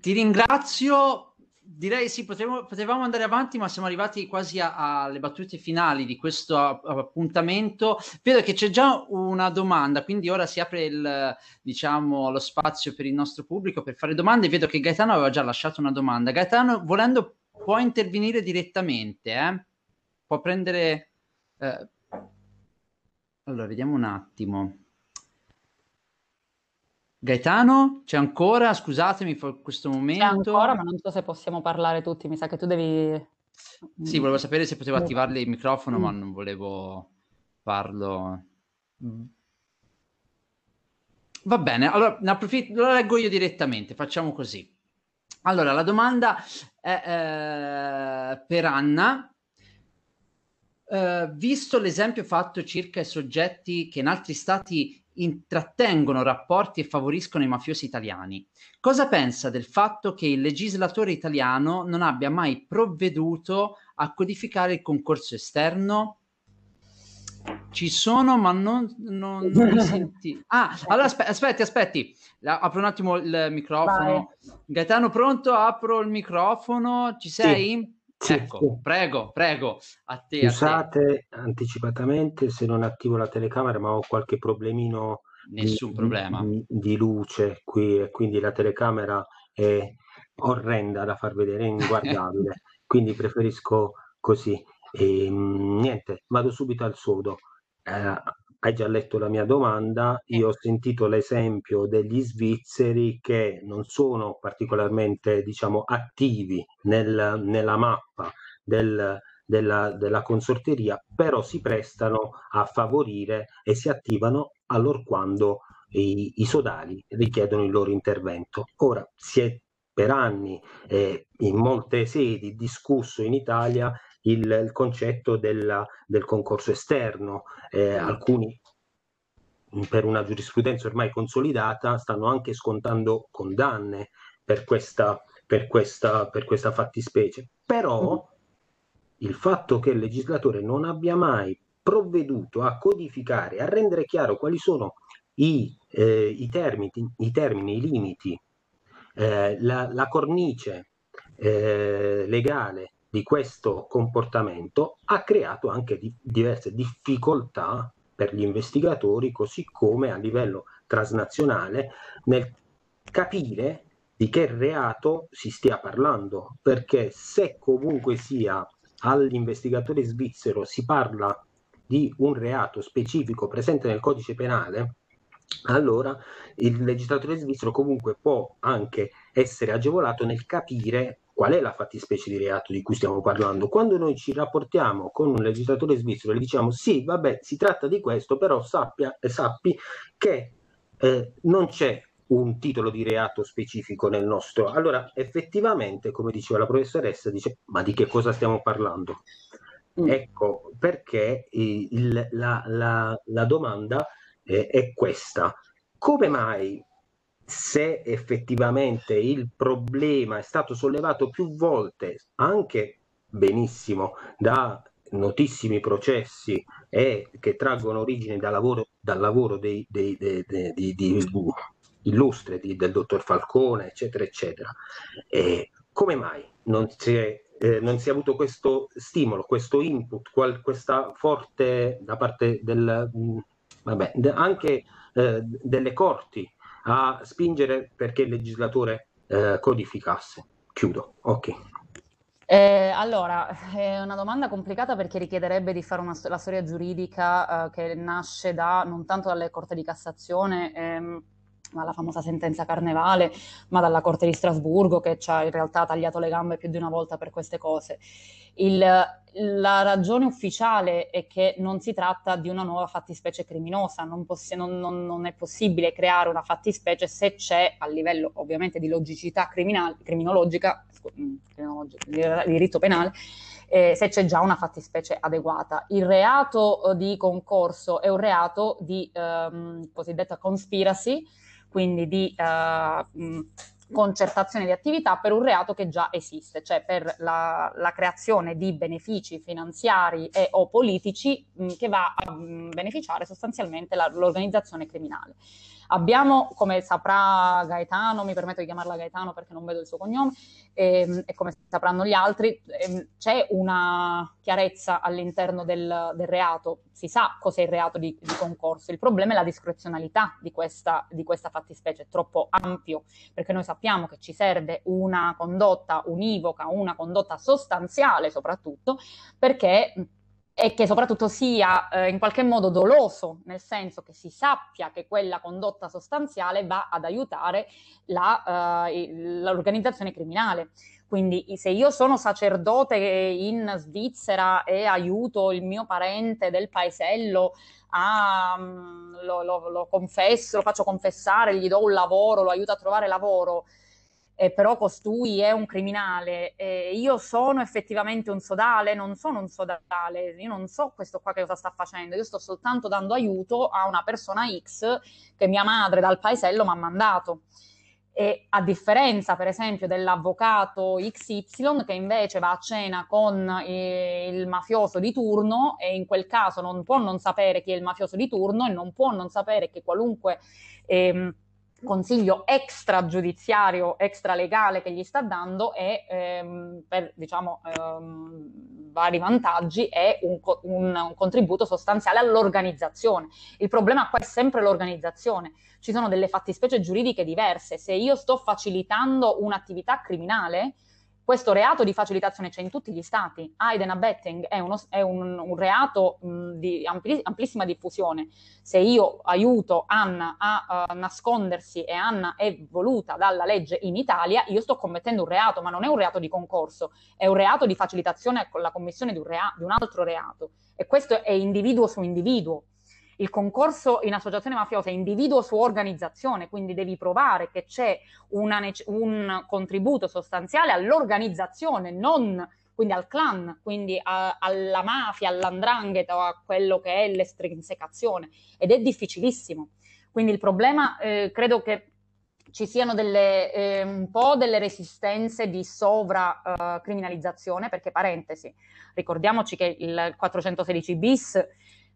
B: ti ringrazio. Direi sì, potevamo, potevamo andare avanti, ma siamo arrivati quasi alle battute finali di questo appuntamento. Vedo che c'è già una domanda, quindi ora si apre il, diciamo, lo spazio per il nostro pubblico per fare domande. Vedo che Gaetano aveva già lasciato una domanda. Gaetano, volendo può intervenire direttamente, eh? può prendere... Eh... Allora, vediamo un attimo. Gaetano, c'è ancora? Scusatemi per questo momento.
D: C'è ancora, ma non so se possiamo parlare tutti. Mi sa che tu devi...
B: Sì, volevo sapere se potevo attivarle il microfono, mm. ma non volevo farlo. Va bene, allora ne approfitto, lo leggo io direttamente, facciamo così. Allora, la domanda è eh, per Anna. Uh, visto l'esempio fatto circa i soggetti che in altri stati intrattengono rapporti e favoriscono i mafiosi italiani. Cosa pensa del fatto che il legislatore italiano non abbia mai provveduto a codificare il concorso esterno? Ci sono, ma non, non, non mi senti. Ah, allora aspe- aspetti, aspetti. Apro un attimo il microfono. Vai. Gaetano, pronto? Apro il microfono. Ci sei? Sì, ecco, sì. prego, prego. A te,
F: Scusate a te. anticipatamente se non attivo la telecamera, ma ho qualche problemino.
B: Nessun di, problema.
F: Di, di luce qui e quindi la telecamera è orrenda da far vedere, è inguardabile. quindi preferisco così. E, ehm, niente, vado subito al sodo. Eh, hai già letto la mia domanda, io ho sentito l'esempio degli svizzeri che non sono particolarmente, diciamo, attivi nel, nella mappa del, della, della consorteria, però si prestano a favorire e si attivano allorquando i, i sodali richiedono il loro intervento. Ora, si è per anni eh, in molte sedi discusso in Italia il, il concetto della, del concorso esterno. Eh, alcuni per una giurisprudenza ormai consolidata stanno anche scontando condanne per questa, per questa, per questa fattispecie. Però mm. il fatto che il legislatore non abbia mai provveduto a codificare, a rendere chiaro quali sono i, eh, i, termini, i termini, i limiti, eh, la, la, cornice eh, legale di questo comportamento ha creato anche di, diverse difficoltà per gli investigatori, così come a livello transnazionale, nel capire di che reato si stia parlando, perché se comunque sia all'investigatore svizzero si parla di un reato specifico presente nel codice penale, allora il legislatore svizzero comunque può anche essere agevolato nel capire qual è la fattispecie di reato di cui stiamo parlando. Quando noi ci rapportiamo con un legislatore svizzero e gli diciamo sì, vabbè, si tratta di questo, però sappia, eh, sappi che eh, non c'è un titolo di reato specifico nel nostro. Allora, effettivamente, come diceva la professoressa, dice, ma di che cosa stiamo parlando? Mm. Ecco, perché il, la, la, la, domanda eh, è questa. Come mai se effettivamente il problema è stato sollevato più volte, anche benissimo, da notissimi processi e che traggono origine dal lavoro, dal lavoro dei, dei, dei, di, di, illustre di, del dottor Falcone, eccetera, eccetera. E come mai non si, è, eh, non si è avuto questo stimolo, questo input, qual, questa forte da parte del, mh, mm, vabbè, de, anche eh, delle corti a spingere perché il legislatore eh, codificasse. Chiudo. Ok.
D: Eh, allora, è una domanda complicata perché richiederebbe di fare una, la storia giuridica eh, che nasce da, non tanto dalle Corte di Cassazione, ehm, la famosa sentenza Carnevale, ma dalla Corte di Strasburgo che ci ha in realtà tagliato le gambe più di una volta per queste cose. Il, la ragione ufficiale è che non si tratta di una nuova fattispecie criminosa, non, possi- non, non, non è possibile creare una fattispecie se c'è a livello ovviamente di logicità criminologica, mm, di diritto penale, eh, se c'è già una fattispecie adeguata. Il reato eh, di concorso è un reato di ehm, cosiddetta conspiracy, quindi di uh, concertazione di attività per un reato che già esiste, cioè per la, la creazione di benefici finanziari e o politici mh, che va a mh, beneficiare sostanzialmente la, l'organizzazione criminale. Abbiamo, come saprà Gaetano, mi permetto di chiamarla Gaetano perché non vedo il suo cognome, e, ehm, e come sapranno gli altri, ehm, c'è una chiarezza all'interno del, del, reato, si sa cos'è il reato di, di, concorso, il problema è la discrezionalità di questa, di questa fattispecie, è troppo ampio, perché noi sappiamo che ci serve una condotta univoca, una condotta sostanziale soprattutto, perché e che soprattutto sia eh, in qualche modo doloso, nel senso che si sappia che quella condotta sostanziale va ad aiutare la, eh, l'organizzazione criminale. Quindi se io sono sacerdote in Svizzera e aiuto il mio parente del paesello a, lo, lo, lo confesso, lo faccio confessare, gli do un lavoro, lo aiuto a trovare lavoro, eh, però costui è un criminale, eh, io sono effettivamente un sodale, non sono un sodale, io non so questo qua che cosa sta facendo, io sto soltanto dando aiuto a una persona X che mia madre dal paesello mi ha mandato. E a differenza, per esempio, dell'avvocato XY che invece va a cena con eh, il mafioso di turno e in quel caso non può non sapere chi è il mafioso di turno e non può non sapere che qualunque ehm, consiglio extragiudiziario, extralegale che gli sta dando è ehm, per diciamo ehm, vari vantaggi è un, un, un, contributo sostanziale all'organizzazione. Il problema qua è sempre l'organizzazione. Ci sono delle fattispecie giuridiche diverse. Se io sto facilitando un'attività criminale, questo reato di facilitazione c'è in tutti gli stati. Aiden abetting è, uno, è un, un, reato mh, di ampli, amplissima diffusione. Se io aiuto Anna a uh, nascondersi e Anna è voluta dalla legge in Italia, io sto commettendo un reato, ma non è un reato di concorso, è un reato di facilitazione con la commissione di un, rea- di un altro reato. E questo è individuo su individuo il concorso in associazione mafiosa è individuo su organizzazione, quindi devi provare che c'è una, un contributo sostanziale all'organizzazione, non quindi al clan, quindi a, alla mafia, all'andrangheta o a quello che è l'estrinsecazione ed è difficilissimo. Quindi il problema eh, credo che ci siano delle, eh, un po' delle resistenze di sovracriminalizzazione, uh, perché parentesi, ricordiamoci che il 416 bis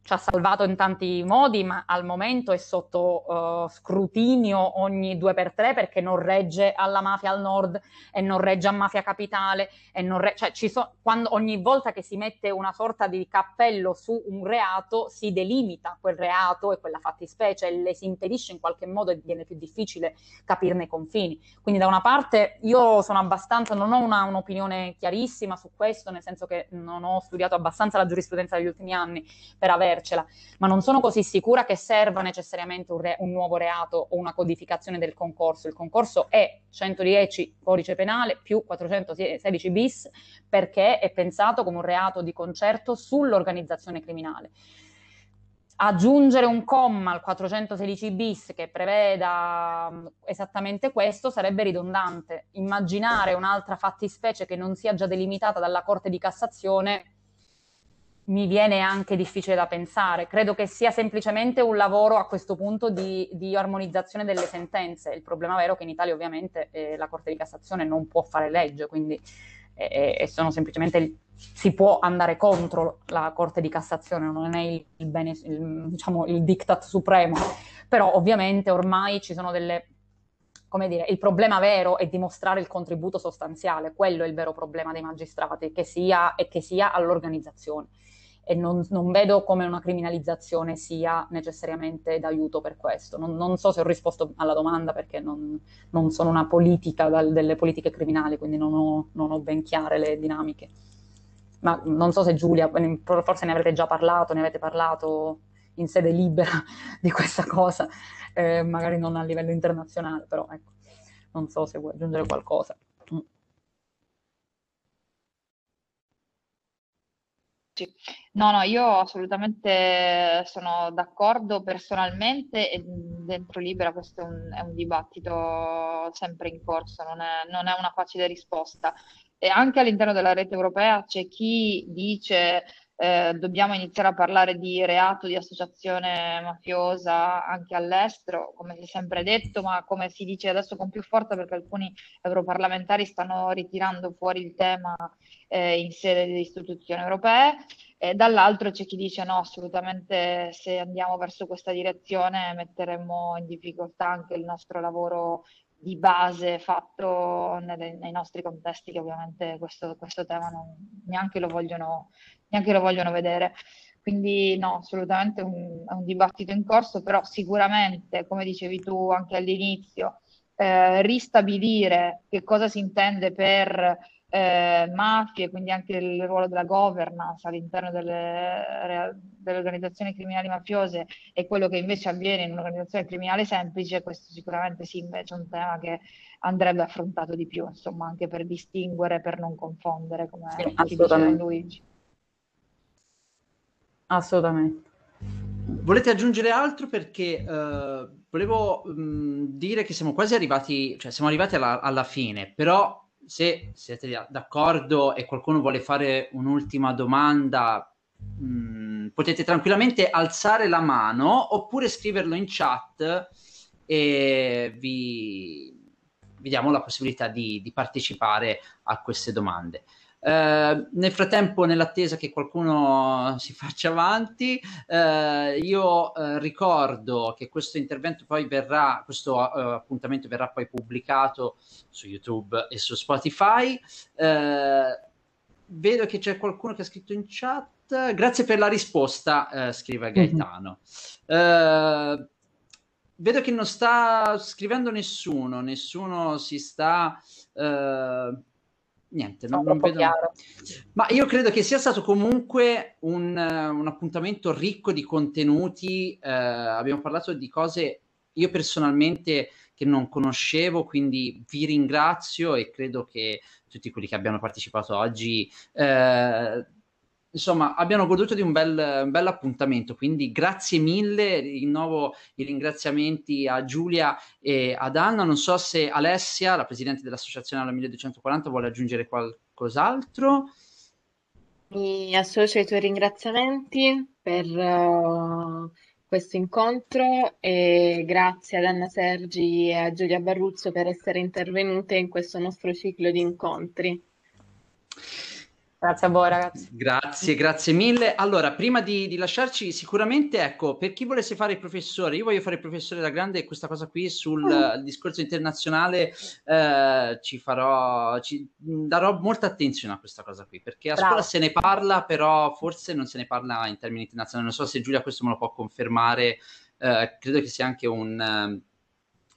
D: ci ha salvato in tanti modi, ma al momento è sotto uh, scrutinio ogni due per tre perché non regge alla mafia al nord e non regge a mafia capitale. E non re- cioè, so- quando, ogni volta che si mette una sorta di cappello su un reato, si delimita quel reato e quella fattispecie e le si impedisce in qualche modo e diviene più difficile capirne i confini. Quindi, da una parte, io sono abbastanza, non ho una, un'opinione chiarissima su questo, nel senso che non ho studiato abbastanza la giurisprudenza degli ultimi anni per avere avercela, ma non sono così sicura che serva necessariamente un, re- un nuovo reato o una codificazione del concorso. Il concorso è 110 codice penale più 416 bis perché è pensato come un reato di concerto sull'organizzazione criminale aggiungere un comma al 416 bis che preveda mm, esattamente questo sarebbe ridondante. Immaginare un'altra fattispecie che non sia già delimitata dalla Corte di Cassazione mi viene anche difficile da pensare. Credo che sia semplicemente un lavoro a questo punto di, di armonizzazione delle sentenze. Il problema vero è che in Italia ovviamente eh, la Corte di Cassazione non può fare legge, quindi eh, eh, si può andare contro la Corte di Cassazione, non è il, il, bene, il, diciamo, il diktat supremo, però ovviamente ormai ci sono delle come dire, il problema vero è dimostrare il contributo sostanziale, quello è il vero problema dei magistrati, che sia, e che sia all'organizzazione e non, non, vedo come una criminalizzazione sia necessariamente d'aiuto per questo. Non, non so se ho risposto alla domanda perché non, non sono una politica dal, delle politiche criminali, quindi non ho, non ho, ben chiare le dinamiche. Ma non so se Giulia, forse ne avrete già parlato, ne avete parlato in sede libera di questa cosa, eh, magari non a livello internazionale, però ecco, non so se vuoi aggiungere qualcosa. Mm.
E: No, no, io assolutamente sono d'accordo personalmente e dentro Libera questo è un, è un dibattito sempre in corso, non è, non è, una facile risposta. E anche all'interno della rete europea c'è chi dice eh, dobbiamo iniziare a parlare di reato di associazione mafiosa anche all'estero, come si è sempre detto, ma come si dice adesso con più forza perché alcuni europarlamentari stanno ritirando fuori il tema eh, in sede di istituzioni europee. E dall'altro c'è chi dice no, assolutamente se andiamo verso questa direzione metteremo in difficoltà anche il nostro lavoro di base fatto nei, nei nostri contesti che ovviamente questo, questo tema non, neanche, lo vogliono, neanche lo vogliono vedere. Quindi no, assolutamente un, è un dibattito in corso, però sicuramente, come dicevi tu anche all'inizio, eh, ristabilire che cosa si intende per eh, mafie, quindi anche il ruolo della governance all'interno delle, delle, organizzazioni criminali mafiose e quello che invece avviene in un'organizzazione criminale semplice, questo sicuramente sì invece è un tema che andrebbe affrontato di più, insomma, anche per distinguere, per non confondere, come sì,
D: assolutamente. Luigi. Assolutamente.
B: volete aggiungere altro? Perché uh, volevo um, dire che siamo quasi arrivati, cioè siamo arrivati alla, alla fine, però se siete d'accordo e qualcuno vuole fare un'ultima domanda, mh, mm, potete tranquillamente alzare la mano oppure scriverlo in chat e vi, vi diamo la possibilità di, di partecipare a queste domande. Uh, nel frattempo, nell'attesa che qualcuno si faccia avanti, uh, io uh, ricordo che questo intervento poi verrà, questo appuntamento verrà poi pubblicato su YouTube e su Spotify. vedo che c'è qualcuno che ha scritto in chat. Grazie per la risposta, scrive mhm. Gaetano. Mm-hmm. vedo che non sta scrivendo nessuno, nessuno si sta niente, non, non vedo. Chiaro. Ma io credo che sia stato comunque un, un appuntamento ricco di contenuti. Eh, abbiamo parlato di cose io personalmente che non conoscevo, quindi vi ringrazio e credo che tutti quelli che abbiano partecipato oggi eh, insomma, abbiano goduto di un bel, un bel appuntamento. Quindi grazie mille, rinnovo i ringraziamenti a Giulia e ad Anna. Non so se Alessia, la presidente dell'Associazione alla 1240, vuole aggiungere qualcos'altro.
G: Mi associo ai tuoi ringraziamenti per uh, questo incontro e grazie ad Anna Sergi e a Giulia Barruzzo per essere intervenute in questo nostro ciclo di incontri.
D: Grazie a voi ragazzi.
B: Grazie, grazie mille. Allora, prima di, di, lasciarci, sicuramente, ecco, per chi volesse fare il professore, io voglio fare il professore da grande e questa cosa qui sul mm. discorso internazionale eh, ci farò, ci darò molta attenzione a questa cosa qui, perché a Bravo. scuola se ne parla, però forse non se ne parla in termini internazionali. Non so se Giulia questo me lo può confermare, eh, credo che sia anche un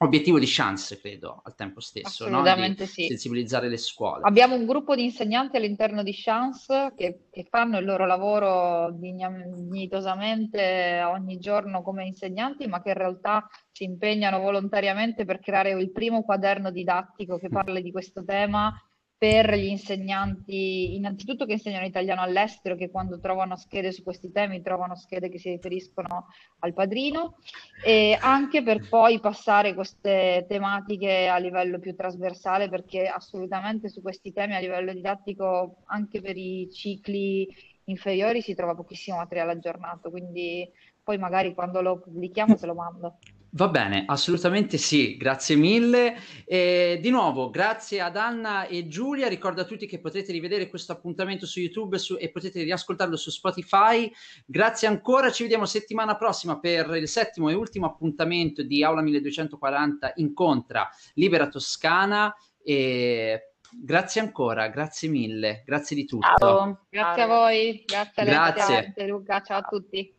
B: obiettivo di chance, credo, al tempo stesso,
E: Assolutamente
B: no?
E: sì.
B: sensibilizzare le scuole.
E: Abbiamo un gruppo di insegnanti all'interno di Chance che, che fanno il loro lavoro dignitosamente ogni giorno come insegnanti, ma che in realtà si impegnano volontariamente per creare il primo quaderno didattico che mm. parli di questo tema per gli insegnanti, innanzitutto che insegnano italiano all'estero, che quando trovano schede su questi temi trovano schede che si riferiscono al padrino, e anche per poi passare queste tematiche a livello più trasversale, perché assolutamente su questi temi a livello didattico, anche per i cicli inferiori, si trova pochissimo materiale aggiornato, quindi poi magari quando lo pubblichiamo te lo mando.
B: Va bene, assolutamente sì, grazie mille. E di nuovo, grazie ad Anna e Giulia. Ricordo a tutti che potrete rivedere questo appuntamento su YouTube su, e potete riascoltarlo su Spotify. Grazie ancora, ci vediamo settimana prossima per il settimo e ultimo appuntamento di Aula 1240 Incontra Libera Toscana. E grazie ancora, grazie mille, grazie di tutto.
E: Ciao. Grazie a voi, grazie a lei, grazie. Luca, ciao a tutti.